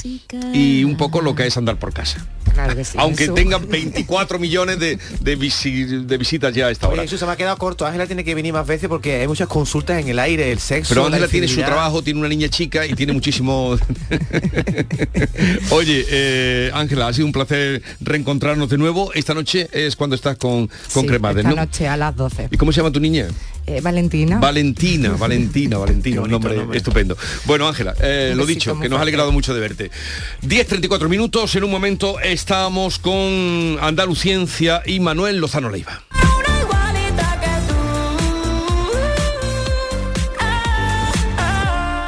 y un poco lo que es andar por casa. Claro que sí. Aunque Jesús. tengan 24 millones de, de visi- de visitas ya a esta hora. Oye, Jesús, se me ha quedado corto. Ángela tiene que venir más veces porque hay muchas consultas en el aire, el sexo. Pero la Ángela tiene su trabajo, tiene una niña chica y tiene muchísimo... [LAUGHS] Oye, eh, Ángela, ha sido un placer reencontrarnos de nuevo. Esta noche es cuando estás con, con Sí, Cremades, esta ¿no? noche a las 12. ¿Y cómo se llama tu niña? Eh, Valentina. Valentina, Valentina, Valentina, un nombre, estupendo. Bueno, Ángela, eh, lo dicho, que nos ha alegrado mucho de verte. 10.34 minutos, en un momento estamos con Andaluciencia y Manuel Lozano Leiva.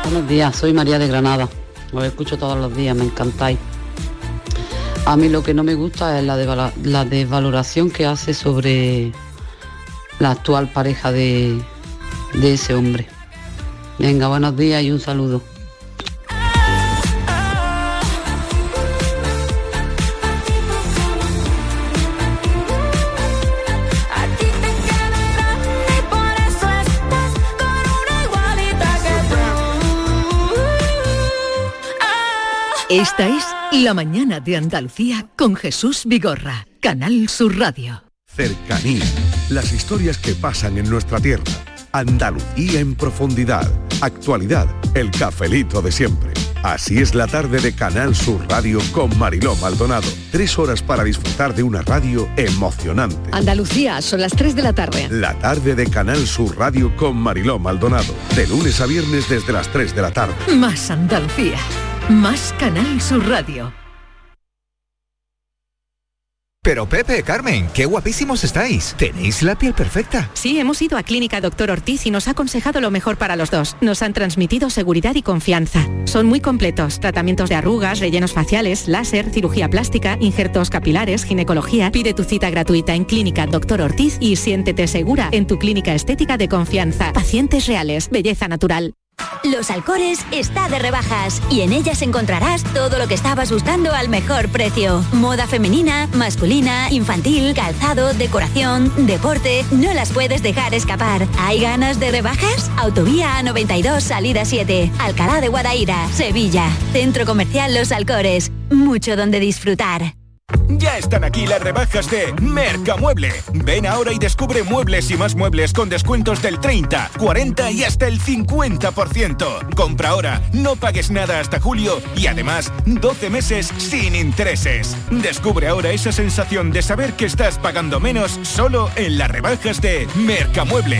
Buenos días, soy María de Granada. Os escucho todos los días, me encantáis. A mí lo que no me gusta es la, devala- la desvaloración que hace sobre la actual pareja de, de ese hombre. Venga, buenos días y un saludo. Esta es La mañana de Andalucía con Jesús Vigorra, Canal Sur Radio. Cercanía. Las historias que pasan en nuestra tierra. Andalucía en profundidad. Actualidad. El cafelito de siempre. Así es la tarde de Canal Sur Radio con Mariló Maldonado. Tres horas para disfrutar de una radio emocionante. Andalucía, son las 3 de la tarde. La tarde de Canal Sur Radio con Mariló Maldonado. De lunes a viernes desde las 3 de la tarde. Más Andalucía. Más Canal Sur Radio. Pero Pepe, Carmen, qué guapísimos estáis. Tenéis la piel perfecta. Sí, hemos ido a Clínica Doctor Ortiz y nos ha aconsejado lo mejor para los dos. Nos han transmitido seguridad y confianza. Son muy completos. Tratamientos de arrugas, rellenos faciales, láser, cirugía plástica, injertos capilares, ginecología. Pide tu cita gratuita en Clínica Doctor Ortiz y siéntete segura en tu clínica estética de confianza. Pacientes reales, belleza natural. Los Alcores está de rebajas y en ellas encontrarás todo lo que estabas buscando al mejor precio. Moda femenina, masculina, infantil, calzado, decoración, deporte, no las puedes dejar escapar. ¿Hay ganas de rebajas? Autovía A92 Salida 7, Alcalá de Guadaira, Sevilla. Centro Comercial Los Alcores. Mucho donde disfrutar. Ya están aquí las rebajas de Mercamueble. Ven ahora y descubre muebles y más muebles con descuentos del 30, 40 y hasta el 50%. Compra ahora, no pagues nada hasta julio y además 12 meses sin intereses. Descubre ahora esa sensación de saber que estás pagando menos solo en las rebajas de Mercamueble.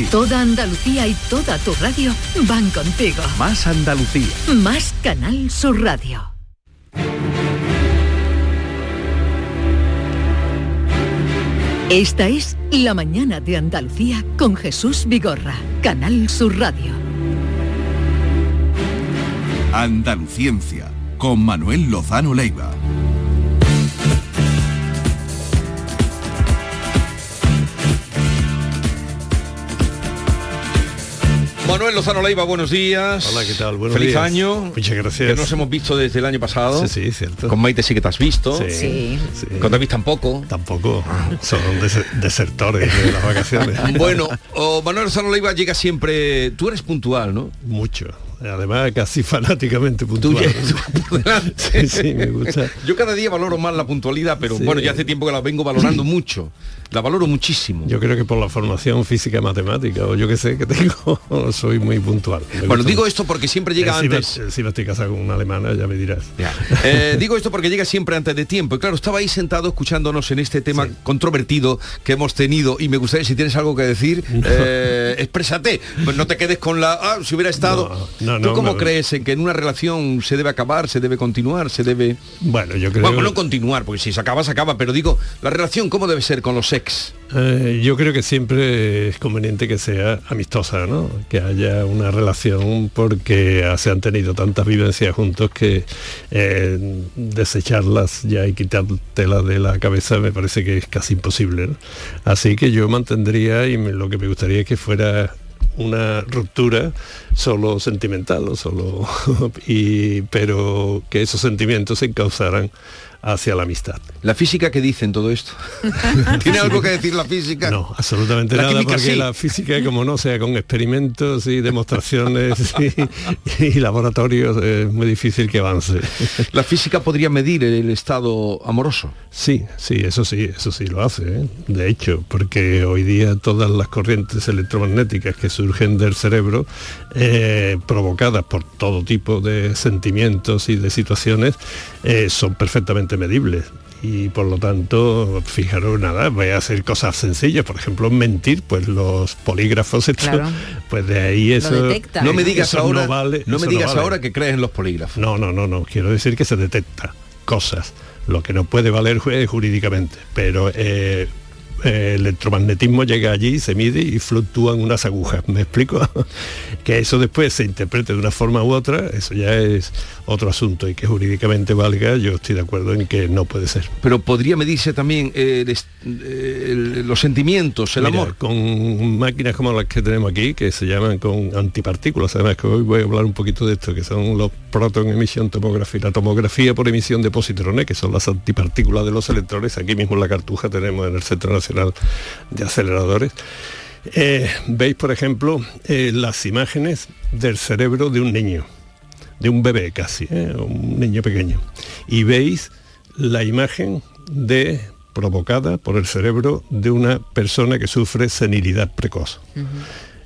Toda Andalucía y toda tu radio van contigo. Más Andalucía. Más Canal Sur Radio. Esta es La mañana de Andalucía con Jesús Vigorra, Canal Sur Radio. Andaluciencia, con Manuel Lozano Leiva. Manuel Lozano Leiva, buenos días. Hola, ¿qué tal? Buenos Feliz días. año. Muchas gracias. Que nos hemos visto desde el año pasado. Sí, sí, cierto. Con Maite sí que te has visto. Sí, Sí. sí. Con David tampoco. Tampoco. Son des- desertores de las vacaciones. Bueno, o Manuel Lozano Leiva llega siempre... Tú eres puntual, ¿no? Mucho. Además, casi [LAUGHS] fanáticamente puntual. [LAUGHS] sí, sí, me gusta. [LAUGHS] Yo cada día valoro más la puntualidad, pero bueno, ya hace tiempo que la vengo valorando mucho. La valoro muchísimo. Yo creo que por la formación física matemática, o yo que sé que tengo, soy muy puntual. Me bueno, digo mucho. esto porque siempre llega antes. Encima estoy casado con una alemana, ya me dirás. Eh, digo esto porque llega siempre antes de tiempo. Y claro, estaba ahí sentado escuchándonos en este tema controvertido que hemos tenido y me gustaría, si tienes algo que decir, eh, exprésate. Pues no te quedes con la... Ah, si hubiera estado... No, ¿Tú no, cómo me- crees en que en una relación se debe acabar, se debe continuar, se debe... Bueno, yo creo... Bueno, no continuar, porque si se acaba, se acaba, pero digo, la relación, ¿cómo debe ser con los ex? Eh, yo creo que siempre es conveniente que sea amistosa, ¿no? Que haya una relación porque se han tenido tantas vivencias juntos que eh, desecharlas ya y quitártelas de la cabeza me parece que es casi imposible. ¿no? Así que yo mantendría y me- lo que me gustaría es que fuera una ruptura solo sentimental o solo [LAUGHS] y pero que esos sentimientos se encauzaran hacia la amistad. ¿La física qué dice en todo esto? [LAUGHS] ¿Tiene algo que decir la física? No, absolutamente La nada, porque sí. la física, como no sea con experimentos y demostraciones [LAUGHS] y, y laboratorios, es muy difícil que avance. ¿La física podría medir el estado amoroso? Sí, sí, eso sí, eso sí lo hace, ¿eh? de hecho, porque hoy día todas las corrientes electromagnéticas que surgen del cerebro, eh, provocadas por todo tipo de sentimientos y de situaciones, eh, son perfectamente medibles. Y por lo tanto, fijaros, nada, voy a hacer cosas sencillas, por ejemplo, mentir, pues los polígrafos, Claro. pues de ahí eso... No me digas eso ahora, no, vale, no me digas vale. ahora que crees en los polígrafos. No, no, no, no. Quiero decir que se detecta cosas. Lo que no puede valer ju- jurídicamente. Pero eh, eh, el electromagnetismo llega allí, se mide y fluctúan unas agujas. ¿Me explico? [LAUGHS] que eso después se interprete de una forma u otra, eso ya es otro asunto. Y que jurídicamente valga, yo estoy de acuerdo en que no puede ser. Pero podría medirse también el est- el- los sentimientos, el Mira, amor. Con máquinas como las que tenemos aquí, que se llaman con antipartículas, además que hoy voy a hablar un poquito de esto, que son los proton emission tomografía, la tomografía por emisión de positrones, que son las antipartículas de los electrones. Aquí mismo en la cartuja tenemos en el Centro Nacional de Aceleradores. Eh, Veis, por ejemplo, eh, las imágenes del cerebro de un niño, de un bebé casi, ¿eh? un niño pequeño. Y veis la imagen de provocada por el cerebro de una persona que sufre senilidad precoz,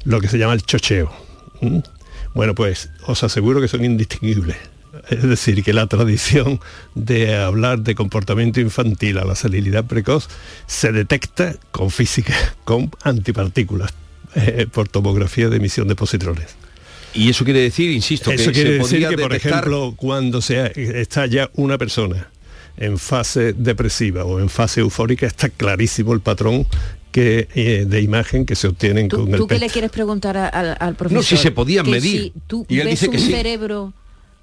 lo que se llama el chocheo. Bueno, pues os aseguro que son indistinguibles. Es decir, que la tradición de hablar de comportamiento infantil a la senilidad precoz se detecta con física, con antipartículas, eh, por tomografía de emisión de positrones. Y eso quiere decir, insisto, Eso que quiere se decir podría que, por detectar- ejemplo, cuando sea, está ya una persona en fase depresiva o en fase eufórica, está clarísimo el patrón que, eh, de imagen que se obtienen ¿Tú, con el tú qué PET. le quieres preguntar a- al, al profesor? si se podían medir. Si tú Y él ves dice un que sí. cerebro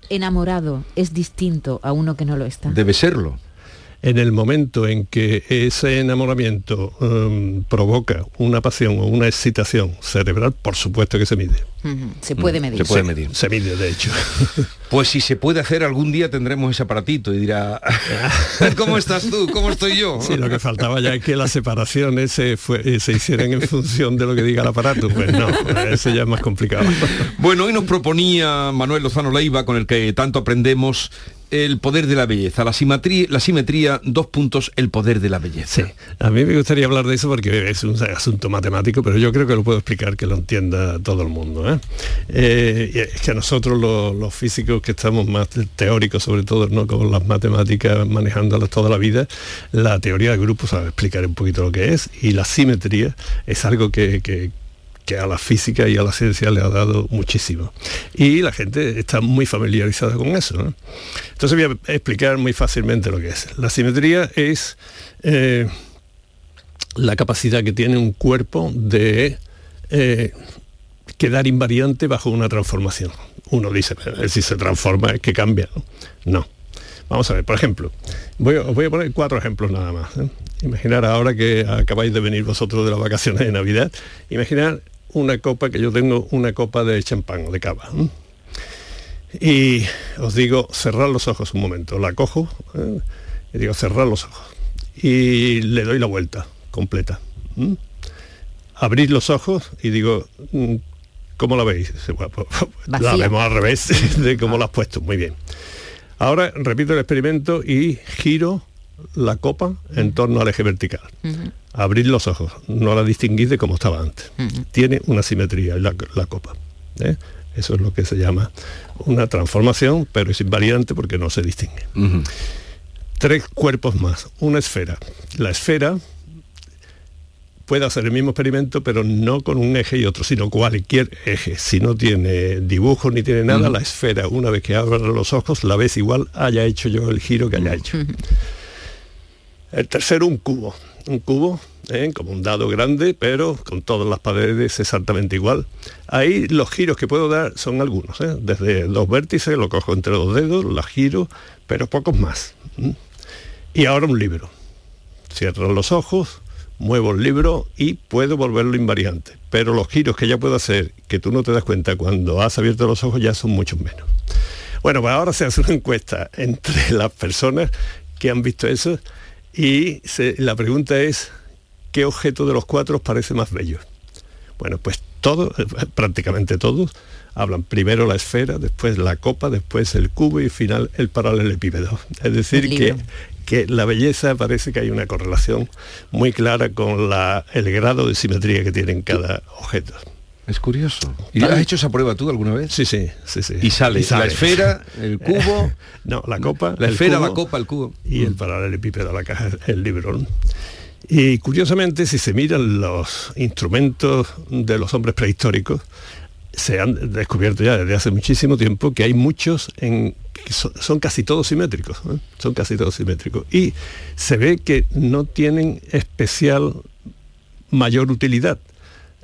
enamorado, es distinto a uno que no lo está. Debe serlo. En el momento en que ese enamoramiento em, provoca una pasión o una excitación cerebral, por supuesto que se mide. Se puede medir. Se puede medir. Se mide, de hecho. [LAUGHS] Pues si se puede hacer algún día tendremos ese aparatito y dirá, [LAUGHS] ¿cómo estás tú? ¿Cómo estoy yo? Sí, lo que faltaba ya es que las separaciones se, fue- eh, se hicieran en función de lo que diga el aparato. Pues no, eso ya es más complicado. Bueno, hoy nos proponía Manuel Lozano Leiva, con el que tanto aprendemos, el poder de la belleza, la simetría, la simetría, dos puntos, el poder de la belleza. A mí me gustaría hablar de eso porque es un asunto matemático, pero yo creo que lo puedo explicar que lo entienda todo el mundo. ¿eh? Eh, es que nosotros los, físicos que estamos más teóricos, sobre todo no con las matemáticas manejándolas toda la vida, la teoría de grupos sabe explicar un poquito lo que es y la simetría es algo que- que a la física y a la ciencia le ha dado muchísimo. Y la gente está muy familiarizada con eso. Entonces voy a explicar muy fácilmente lo que es. La simetría es eh, la capacidad que tiene un cuerpo de eh, quedar invariante bajo una transformación. Uno dice, "Pero si se transforma es que cambia. No. Vamos a ver, por ejemplo, voy, os voy a poner cuatro ejemplos nada más. ¿eh? Imaginar ahora que acabáis de venir vosotros de las vacaciones de Navidad, imaginar una copa, que yo tengo una copa de champán o de cava. Y os digo, cerrar los ojos un momento. La cojo ¿eh? y digo, cerrar los ojos. Y le doy la vuelta completa. ¿m? Abrir los ojos y digo, mm, ¿Cómo la veis? Bueno, pues, la Vacía. vemos al revés [LAUGHS] de cómo la has puesto. Muy bien. Ahora repito el experimento y giro la copa en torno al eje vertical. Abrid los ojos, no la distinguís de cómo estaba antes. Tiene una simetría la, la copa. ¿eh? Eso es lo que se llama una transformación, pero es invariante porque no se distingue. Tres cuerpos más, una esfera. La esfera puede hacer el mismo experimento, pero no con un eje y otro, sino cualquier eje. Si no tiene dibujos ni tiene nada, la esfera, una vez que abra los ojos, la ves igual haya hecho yo el giro que haya hecho. El tercero, un cubo. Un cubo, ¿eh? como un dado grande, pero con todas las paredes exactamente igual. Ahí los giros que puedo dar son algunos. ¿eh? Desde dos vértices, lo cojo entre los dedos, la giro, pero pocos más. Y ahora un libro. Cierro los ojos, muevo el libro y puedo volverlo invariante. Pero los giros que ya puedo hacer, que tú no te das cuenta cuando has abierto los ojos, ya son muchos menos. Bueno, pues ahora se hace una encuesta entre las personas que han visto eso y se- la pregunta es, ¿qué objeto de los cuatro os parece más bello? Bueno, pues todos, [LAUGHS] prácticamente todos, hablan primero la esfera, después la copa, después el cubo y al final el paralelepípedo. Es decir, que, que la belleza parece que hay una correlación muy clara con la- el grado de simetría que tiene cada objeto. Es curioso. ¿Y has hecho esa prueba tú alguna vez? Sí, sí, sí, sí. Y sale, Y sale. la esfera, el [LAUGHS] cubo, no, la copa, la esfera, cubo la copa, el cubo. y el paralelepípedo, la caja, el libro. ¿no? Y curiosamente, si se miran los instrumentos de los hombres prehistóricos, se han descubierto ya desde hace muchísimo tiempo que hay muchos en que so- son, casi todos simétricos, ¿eh? son casi todos simétricos. Y se ve que no tienen especial mayor utilidad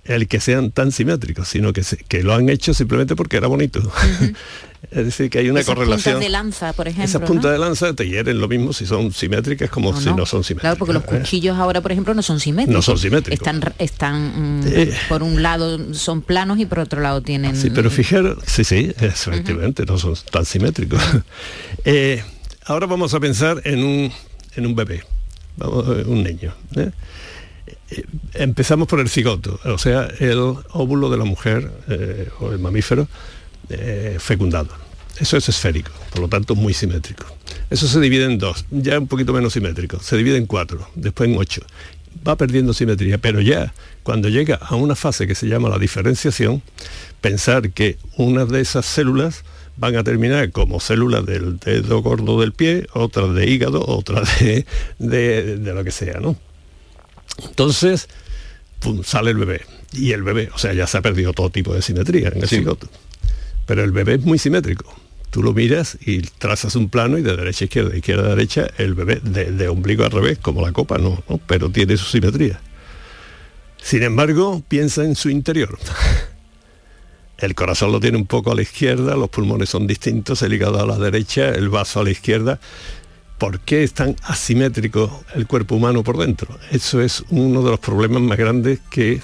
el que sean tan simétricos, sino que, se- que lo han hecho simplemente porque era bonito. [LAUGHS] es decir, que hay una Esas correlación. puntas de lanza, por ejemplo. Esas ¿no? puntas de lanza te hieren lo mismo si son simétricas como ¿O si no? no son simétricas. Claro, porque los ¿eh? cuchillos ahora, por ejemplo, no son simétricos. No son simétricos. Están, están mm, Eh. por un lado son planos y por otro lado tienen. Sí, pero fijaros, sí, sí, efectivamente, no son tan simétricos. [LAUGHS] Eh, ahora vamos a pensar en un, en un bebé, vamos, eh, un niño. ¿Eh? Empezamos por el cigoto, o sea, el óvulo de la mujer eh, o el mamífero eh, fecundado. Eso es esférico, por lo tanto muy simétrico. Eso se divide en dos, ya un poquito menos simétrico, se divide en cuatro, después en ocho. Va perdiendo simetría, pero ya cuando llega a una fase que se llama la diferenciación, pensar que una de esas células van a terminar como células del dedo gordo del pie, otras de hígado, otras de, de- de lo que sea, ¿no? Entonces, pum, sale el bebé. Y el bebé, o sea, ya se ha perdido todo tipo de simetría en el cigoto. Pero el bebé es muy simétrico. Tú lo miras y trazas un plano y de derecha a izquierda, de izquierda a derecha, el bebé de, de ombligo al revés, como la copa, no, ¿no? pero tiene su simetría. Sin embargo, piensa en su interior. [LAUGHS] El corazón lo tiene un poco a la izquierda, los pulmones son distintos, el hígado a la derecha, el vaso a la izquierda. ¿Por qué es tan asimétrico el cuerpo humano por dentro? Eso es uno de los problemas más grandes que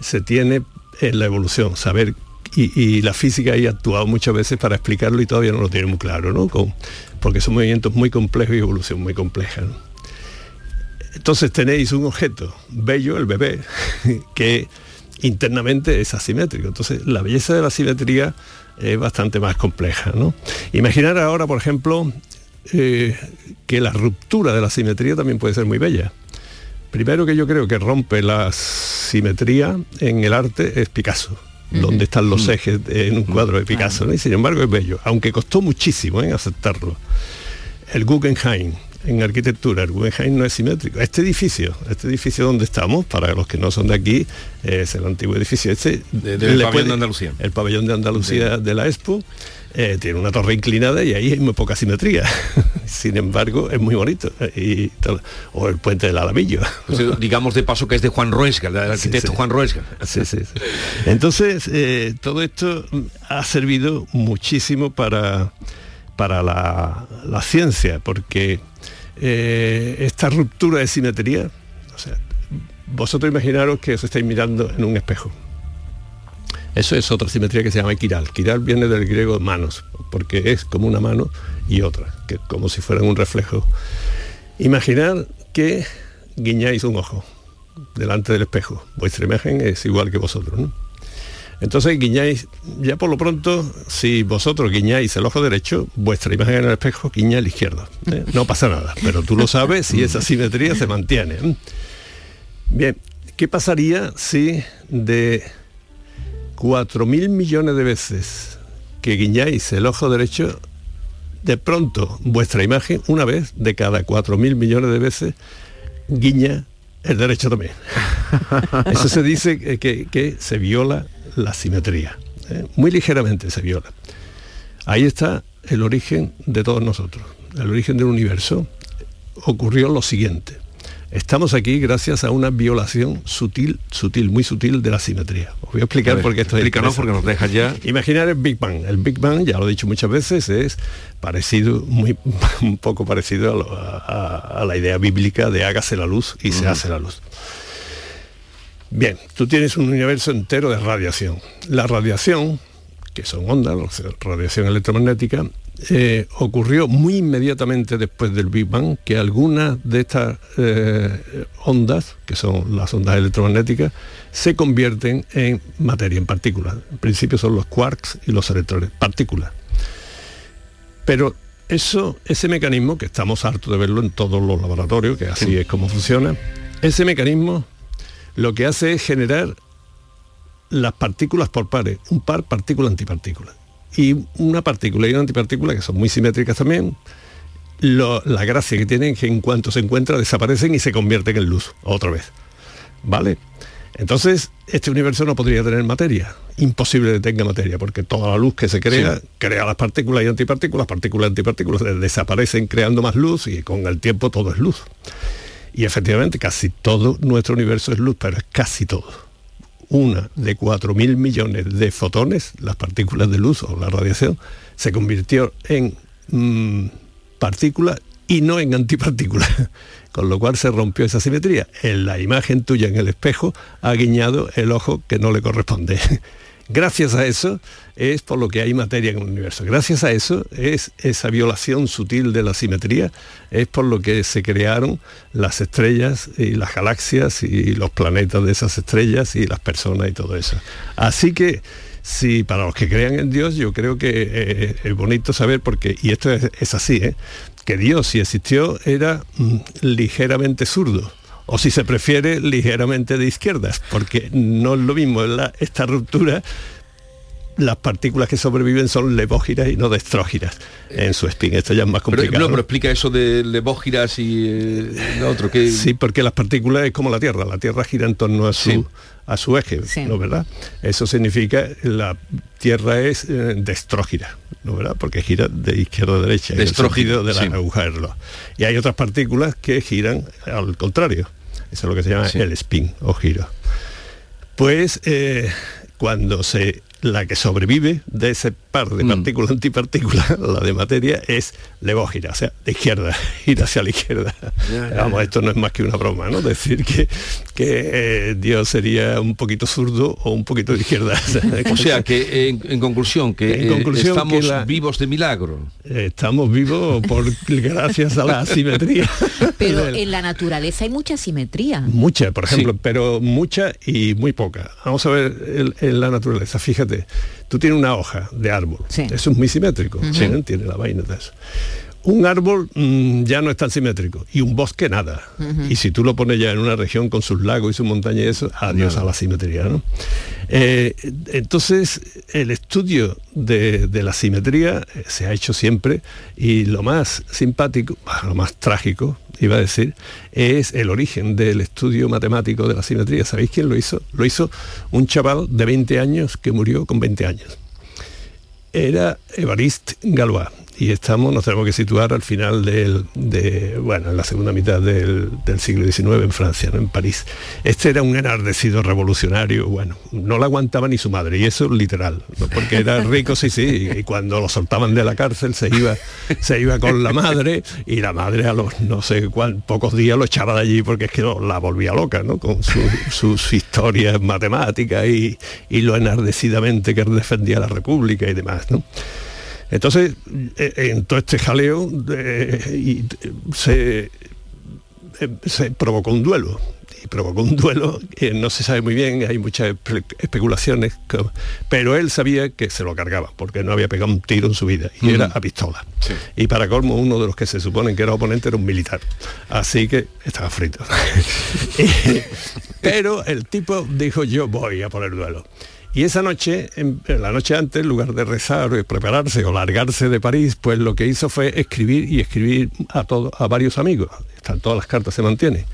se tiene en la evolución, saber y, la física ha actuado muchas veces para explicarlo y todavía no lo tiene muy claro, ¿no? Porque son movimientos muy complejos y evolución muy compleja. Entonces tenéis un objeto bello, el bebé, [LAUGHS] que internamente es asimétrico. Entonces la belleza de la simetría es bastante más compleja. ¿no? Imaginar ahora, por ejemplo, eh, que la ruptura de la simetría también puede ser muy bella. Primero que yo creo que rompe la simetría en el arte es Picasso, donde están los ejes en un cuadro de Picasso, ¿no? y sin embargo es bello, aunque costó muchísimo ¿eh? aceptarlo. El Guggenheim, en arquitectura, el Guggenheim no es simétrico. Este edificio, este edificio donde estamos, para los que no son de aquí, es el antiguo edificio este. De- del le pabellón de Andalucía. El pabellón de Andalucía de la Expo. Eh, tiene una torre inclinada y ahí hay muy poca simetría. [LAUGHS] Sin embargo, es muy bonito. eh, Y tal. o el puente del Alamillo. Pues, digamos de paso que es de Juan Ruesga, el arquitecto sí. Juan Ruesga. Sí, sí, sí. Entonces, eh, todo esto ha servido muchísimo para, para la, la ciencia, porque eh, esta ruptura de simetría, o sea, vosotros imaginaros que os estáis mirando en un espejo. Eso es otra simetría que se llama quiral. Quiral viene del griego manos, porque es como una mano y otra, que como si fueran un reflejo. Imaginad que guiñáis un ojo delante del espejo. Vuestra imagen es igual que vosotros. ¿no? Entonces guiñáis, ya por lo pronto, si vosotros guiñáis el ojo derecho, vuestra imagen en el espejo guiña el izquierdo. ¿eh? No pasa nada, pero tú lo sabes y esa simetría se mantiene. ¿eh? Bien, ¿qué pasaría si de 4.000 millones de veces que guiñáis el ojo derecho, de pronto vuestra imagen, una vez de cada 4.000 millones de veces, guiña el derecho también. [LAUGHS] Eso se dice que, que se viola la simetría. ¿eh? Muy ligeramente se viola. Ahí está el origen de todos nosotros. El origen del universo ocurrió lo siguiente. Estamos aquí gracias a una violación sutil, sutil, muy sutil de la simetría. Os voy a explicar por qué esto es porque nos dejas ya. Imaginar el Big Bang. El Big Bang, ya lo he dicho muchas veces, es parecido, muy [LAUGHS] un poco parecido a, lo- a- a la idea bíblica de hágase la luz y se hace la luz. Bien, tú tienes un universo entero de radiación. La radiación, que son ondas, radiación electromagnética, eh, ocurrió muy inmediatamente después del Big Bang que algunas de estas eh, ondas, que son las ondas electromagnéticas, se convierten en materia, en partículas. En principio son los quarks y los electrones, partículas. Pero eso, ese mecanismo, que estamos hartos de verlo en todos los laboratorios, que así es como funciona, ese mecanismo lo que hace es generar las partículas por pares, un par partícula antipartícula. Y una partícula y una antipartícula que son muy simétricas también, lo- la gracia que tienen es que en cuanto se encuentran desaparecen y se convierten en luz otra vez. ¿Vale? Entonces, este universo no podría tener materia. Imposible que tenga materia, porque toda la luz que se crea, Sí. crea las partículas y antipartículas, partículas y antipartículas, desaparecen creando más luz y con el tiempo todo es luz. Y efectivamente casi todo nuestro universo es luz, pero es casi todo. Una de 4.000 millones de fotones, las partículas de luz o la radiación, se convirtió en mm, partícula y no en antipartícula. [LAUGHS] Con lo cual se rompió esa simetría. En la imagen tuya en el espejo ha guiñado el ojo que no le corresponde. [LAUGHS] Gracias a eso es por lo que hay materia en el universo. Gracias a eso es esa violación sutil de la simetría, es por lo que se crearon las estrellas y las galaxias y los planetas de esas estrellas y las personas y todo eso. Así que si para los que crean en Dios, yo creo que eh, es bonito saber porque, y esto es, así, ¿eh? que Dios si existió era mm, ligeramente zurdo o si se prefiere ligeramente de izquierdas, porque no es lo mismo la- esta ruptura. Las partículas que sobreviven son levógiras y no destrógiras en su spin. Esto ya es más Pero, complicado. no, ¿no? pero explica eso de levógiras y eh, lo otro que Sí, porque las partículas es como la Tierra. La Tierra gira en torno a su, Sí. A su eje, ¿no verdad? Eso significa la Tierra es eh, destrógira, ¿no verdad? Porque gira de izquierda a derecha, sentido de la sí. aguja del reloj. Y hay otras partículas que giran al contrario. Eso es lo que se llama Sí. el spin o giro. Pues eh, cuando se la que sobrevive de ese par Mm. de partícula antipartícula, [LAUGHS] la de materia, es levógira, o sea, de izquierda, [LAUGHS] ir hacia la izquierda. Vamos, esto no es más que una broma, ¿no? Decir que, que eh, Dios sería un poquito zurdo o un poquito de izquierda. [LAUGHS] O sea que en, en conclusión que En eh, conclusión, estamos que la- vivos de milagro. Estamos vivos por gracias a la simetría. Pero en la naturaleza hay mucha simetría. Mucha, por ejemplo, pero mucha y muy poca. Vamos a ver en, en la naturaleza, fíjate, tú tienes una hoja de árbol, eso es muy simétrico. ¿sí? tiene la vaina de eso. Un árbol mm, ya no es tan simétrico y un bosque nada. Y si tú lo pones ya en una región con sus lagos y sus montañas y eso, adiós a la simetría. ¿no? Eh, entonces, el estudio de, de la simetría eh, se ha hecho siempre y lo más simpático, lo más trágico, iba a decir, es el origen del estudio matemático de la simetría. ¿Sabéis quién lo hizo? Lo hizo un chaval de 20 años que murió con 20 años. Era Evariste Galois y estamos, nos tenemos que situar al final del, de, bueno, en la segunda mitad del, del siglo XIX en Francia, ¿no? en París. Este era un enardecido revolucionario, bueno, no lo aguantaba ni su madre, y eso literal, ¿no? porque era rico, sí, sí, y cuando lo soltaban de la cárcel se iba, se iba con la madre, y la madre a los no sé cuán, pocos días lo echaba de allí porque es que lo- la volvía loca, ¿no? Con su- sus historias matemáticas y, y lo enardecidamente que defendía la República y demás, ¿no? Entonces, eh, en todo este jaleo eh, y, eh, se, se provocó un duelo. y provocó un duelo que no se sabe muy bien, hay muchas espe- especulaciones, pero él sabía que se lo cargaba, porque no había pegado un tiro en su vida, y era a pistola. Y para colmo, uno de los que se supone que era oponente era un militar. Así que estaba frito. [LAUGHS] Y- pero el tipo dijo, yo voy a poner duelo. Y esa noche, la noche antes, en lugar de rezar o prepararse o largarse de París, pues lo que hizo fue escribir y escribir a todos, a varios amigos. Están todas las cartas se mantienen.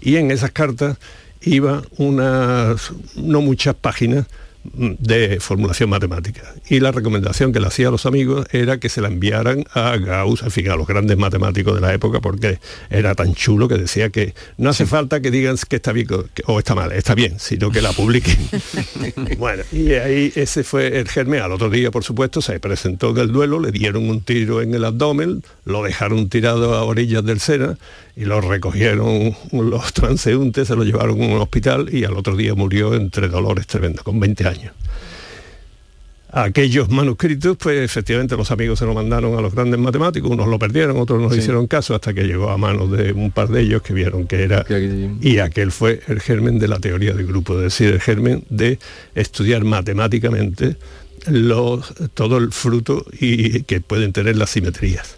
Y en esas cartas iba unas no muchas páginas de formulación matemática. Y la recomendación que le hacía a los amigos era que se la enviaran a Gauss, en fin, a los grandes matemáticos de la época, porque era tan chulo que decía que no hace falta que digan que está bien o- que- o está mal, está bien, sino que la publiquen. [LAUGHS] bueno, y ahí ese fue el germen. Al otro día, por supuesto, se presentó en el duelo, le dieron un tiro en el abdomen, lo dejaron tirado a orillas del Sena y lo recogieron [LAUGHS] los transeúntes, se lo llevaron a un hospital y al otro día murió entre dolores tremendos, con 20 años. Aquellos manuscritos, pues efectivamente los amigos se lo mandaron a los grandes matemáticos, unos lo perdieron, otros no Sí. hicieron caso, hasta que llegó a manos de un par de ellos que vieron que era... Y aquel fue el germen de la teoría del grupo, es decir, el germen de estudiar matemáticamente los, todo el fruto y que pueden tener las simetrías.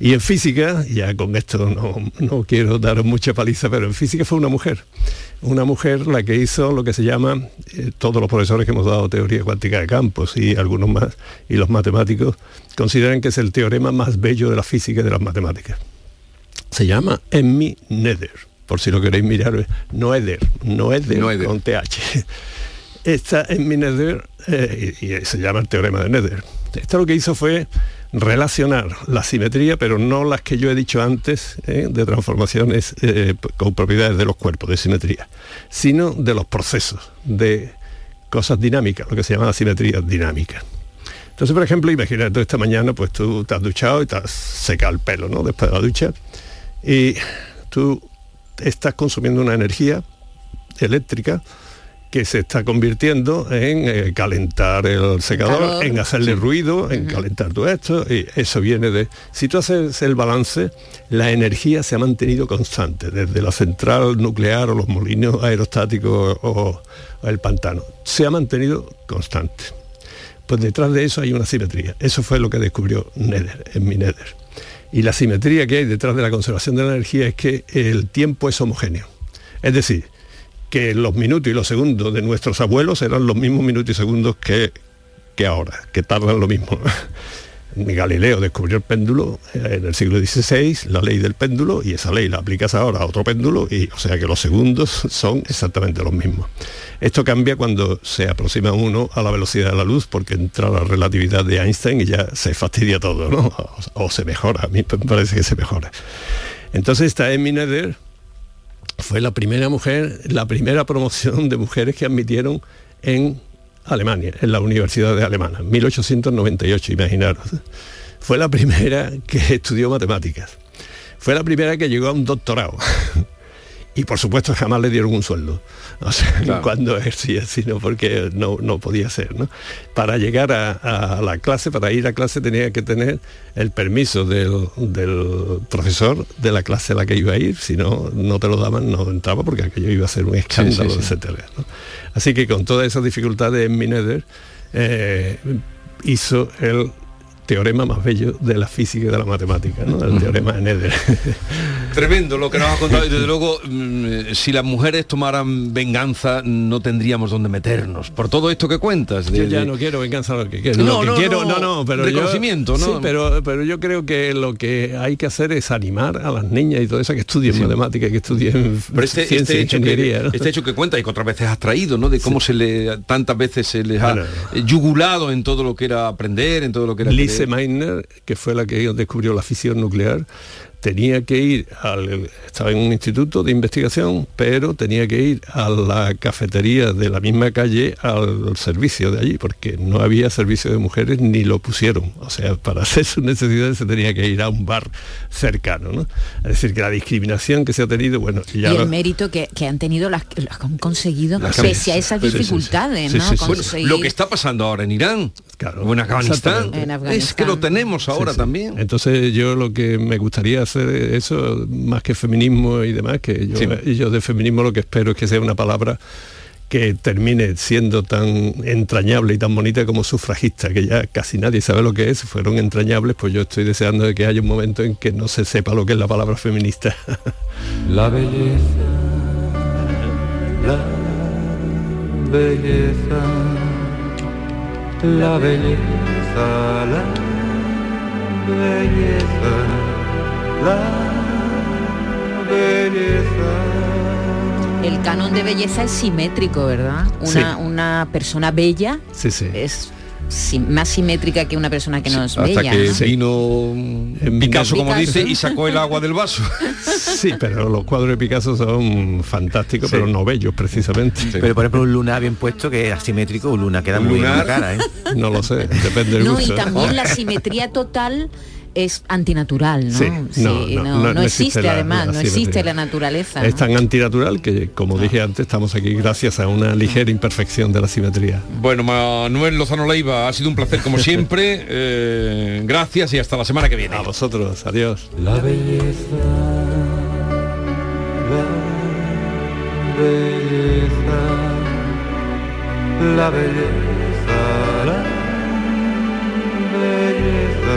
Y en física, ya con esto no, no quiero daros mucha paliza, pero en física fue una mujer. Una mujer la que hizo lo que se llama, eh, todos los profesores que hemos dado teoría cuántica de campos y algunos más, y los matemáticos, consideran que es el teorema más bello de la física y de las matemáticas. Se llama Emmy Nether, por si lo queréis mirar, Noether, Noether, Noether. con TH. Esta Emmy Nether, eh, y, y se llama el teorema de Nether. Esto lo que hizo fue relacionar la simetría, pero no las que yo he dicho antes, eh, de transformaciones eh, con propiedades de los cuerpos, de simetría, sino de los procesos, de cosas dinámicas, lo que se llama la simetría dinámica. Entonces, por ejemplo, imagínate esta mañana, pues tú te has duchado y te has secado el pelo, ¿no? Después de la ducha. Y tú estás consumiendo una energía eléctrica que se está convirtiendo en eh, calentar el secador, en hacerle Sí. ruido, en calentar todo esto, y eso viene de... Si tú haces el balance, la energía se ha mantenido constante, desde la central nuclear o los molinos aerostáticos o, o el pantano. Se ha mantenido constante. Pues detrás de eso hay una simetría. Eso fue lo que descubrió Nether, en mi Nether. Y la simetría que hay detrás de la conservación de la energía es que el tiempo es homogéneo. Es decir, que los minutos y los segundos de nuestros abuelos eran los mismos minutos y segundos que, que ahora, que tardan lo mismo. [LAUGHS] Galileo descubrió el péndulo eh, en el siglo XVI, la ley del péndulo, y esa ley la aplicas ahora a otro péndulo, y o sea que los segundos [LAUGHS] son exactamente los mismos. Esto cambia cuando se aproxima uno a la velocidad de la luz, porque entra la relatividad de Einstein y ya se fastidia todo, ¿no? [LAUGHS] O, se mejora, a mí me parece que se mejora. Entonces esta Emmy Nether fue la primera mujer, la primera promoción de mujeres que admitieron en Alemania, en la Universidad de Alemania, 1898, imaginaros. Fue la primera que estudió matemáticas. Fue la primera que llegó a un doctorado. Y por supuesto jamás le dieron un sueldo. O sea, [LAUGHS] Claro. cuando ejercía, sino porque no, no podía ser. ¿no? Para llegar a, a la clase, para ir a clase tenía que tener el permiso del, del profesor de la clase a la que iba a ir, si no, no te lo daban, no entraba porque aquello iba a ser un escándalo, sí. etcétera. ¿no? Así que con todas esas dificultades en Mineder eh, hizo el teorema más bello de la física y de la matemática, ¿no? el teorema de Nether. [LAUGHS] Tremendo lo que nos ha contado y desde luego mm, si las mujeres tomaran venganza no tendríamos dónde meternos por todo esto que cuentas. de- yo ya de- no quiero venganza lo que quiero. No, lo que no, quiero, no, no, no, pero yo- reconocimiento, ¿no? Sí, pero, pero yo creo que lo que hay que hacer es animar a las niñas y todo eso que estudien matemáticas, que estudien Pero este, ciencia este e hecho que, ingeniería. ¿no? este hecho que cuenta y que otras veces has traído, ¿no? De cómo se le tantas veces se les ha yugulado en todo lo que era aprender, en todo lo que era creer. Meitner, que fue la que descubrió la fisión nuclear, tenía que ir al estaba en un instituto de investigación, pero tenía que ir a la cafetería de la misma calle al servicio de allí, porque no había servicio de mujeres ni lo pusieron. O sea, para hacer sus necesidades se tenía que ir a un bar cercano, ¿no? Es decir, que la discriminación que se ha tenido, bueno, ya y lo- el mérito que, que han tenido las que las han conseguido Las pese a esas Sí, sí, sí. dificultades, Sí, ¿no? Bueno, lo que está pasando ahora en Irán o en Afganistán. En es que lo tenemos ahora también. Entonces yo lo que me gustaría eso más que feminismo y demás, que yo, yo de feminismo lo que espero es que sea una palabra que termine siendo tan entrañable y tan bonita como sufragista, que ya casi nadie sabe lo que es, fueron entrañables, pues yo estoy deseando de que haya un momento en que no se sepa lo que es la palabra feminista. [LAUGHS] La belleza, la belleza, la belleza, la belleza el canon de belleza es simétrico, ¿verdad? Una, una persona bella es más simétrica que una persona que no es Hasta bella. que ¿no? vino en Picasso, como dice, y sacó el agua del vaso. [LAUGHS] Sí, pero los cuadros de Picasso son fantásticos, pero no bellos precisamente. Pero por ejemplo un luna bien puesto que es asimétrico, un luna queda muy bien en la cara, ¿eh? No lo sé, depende del No, gusto. y también la simetría total es antinatural, ¿no? Sí, no, Sí, no, no, no- no no existe existe la- además, la no existe la naturaleza. Es tan antinatural que, como dije antes, estamos aquí gracias a una ligera imperfección de la simetría. Bueno, Manuel Lozano Leiva, ha sido un placer como [LAUGHS] siempre. Eh, gracias y hasta la semana que viene. A vosotros, adiós. La belleza, la belleza, la belleza, la belleza,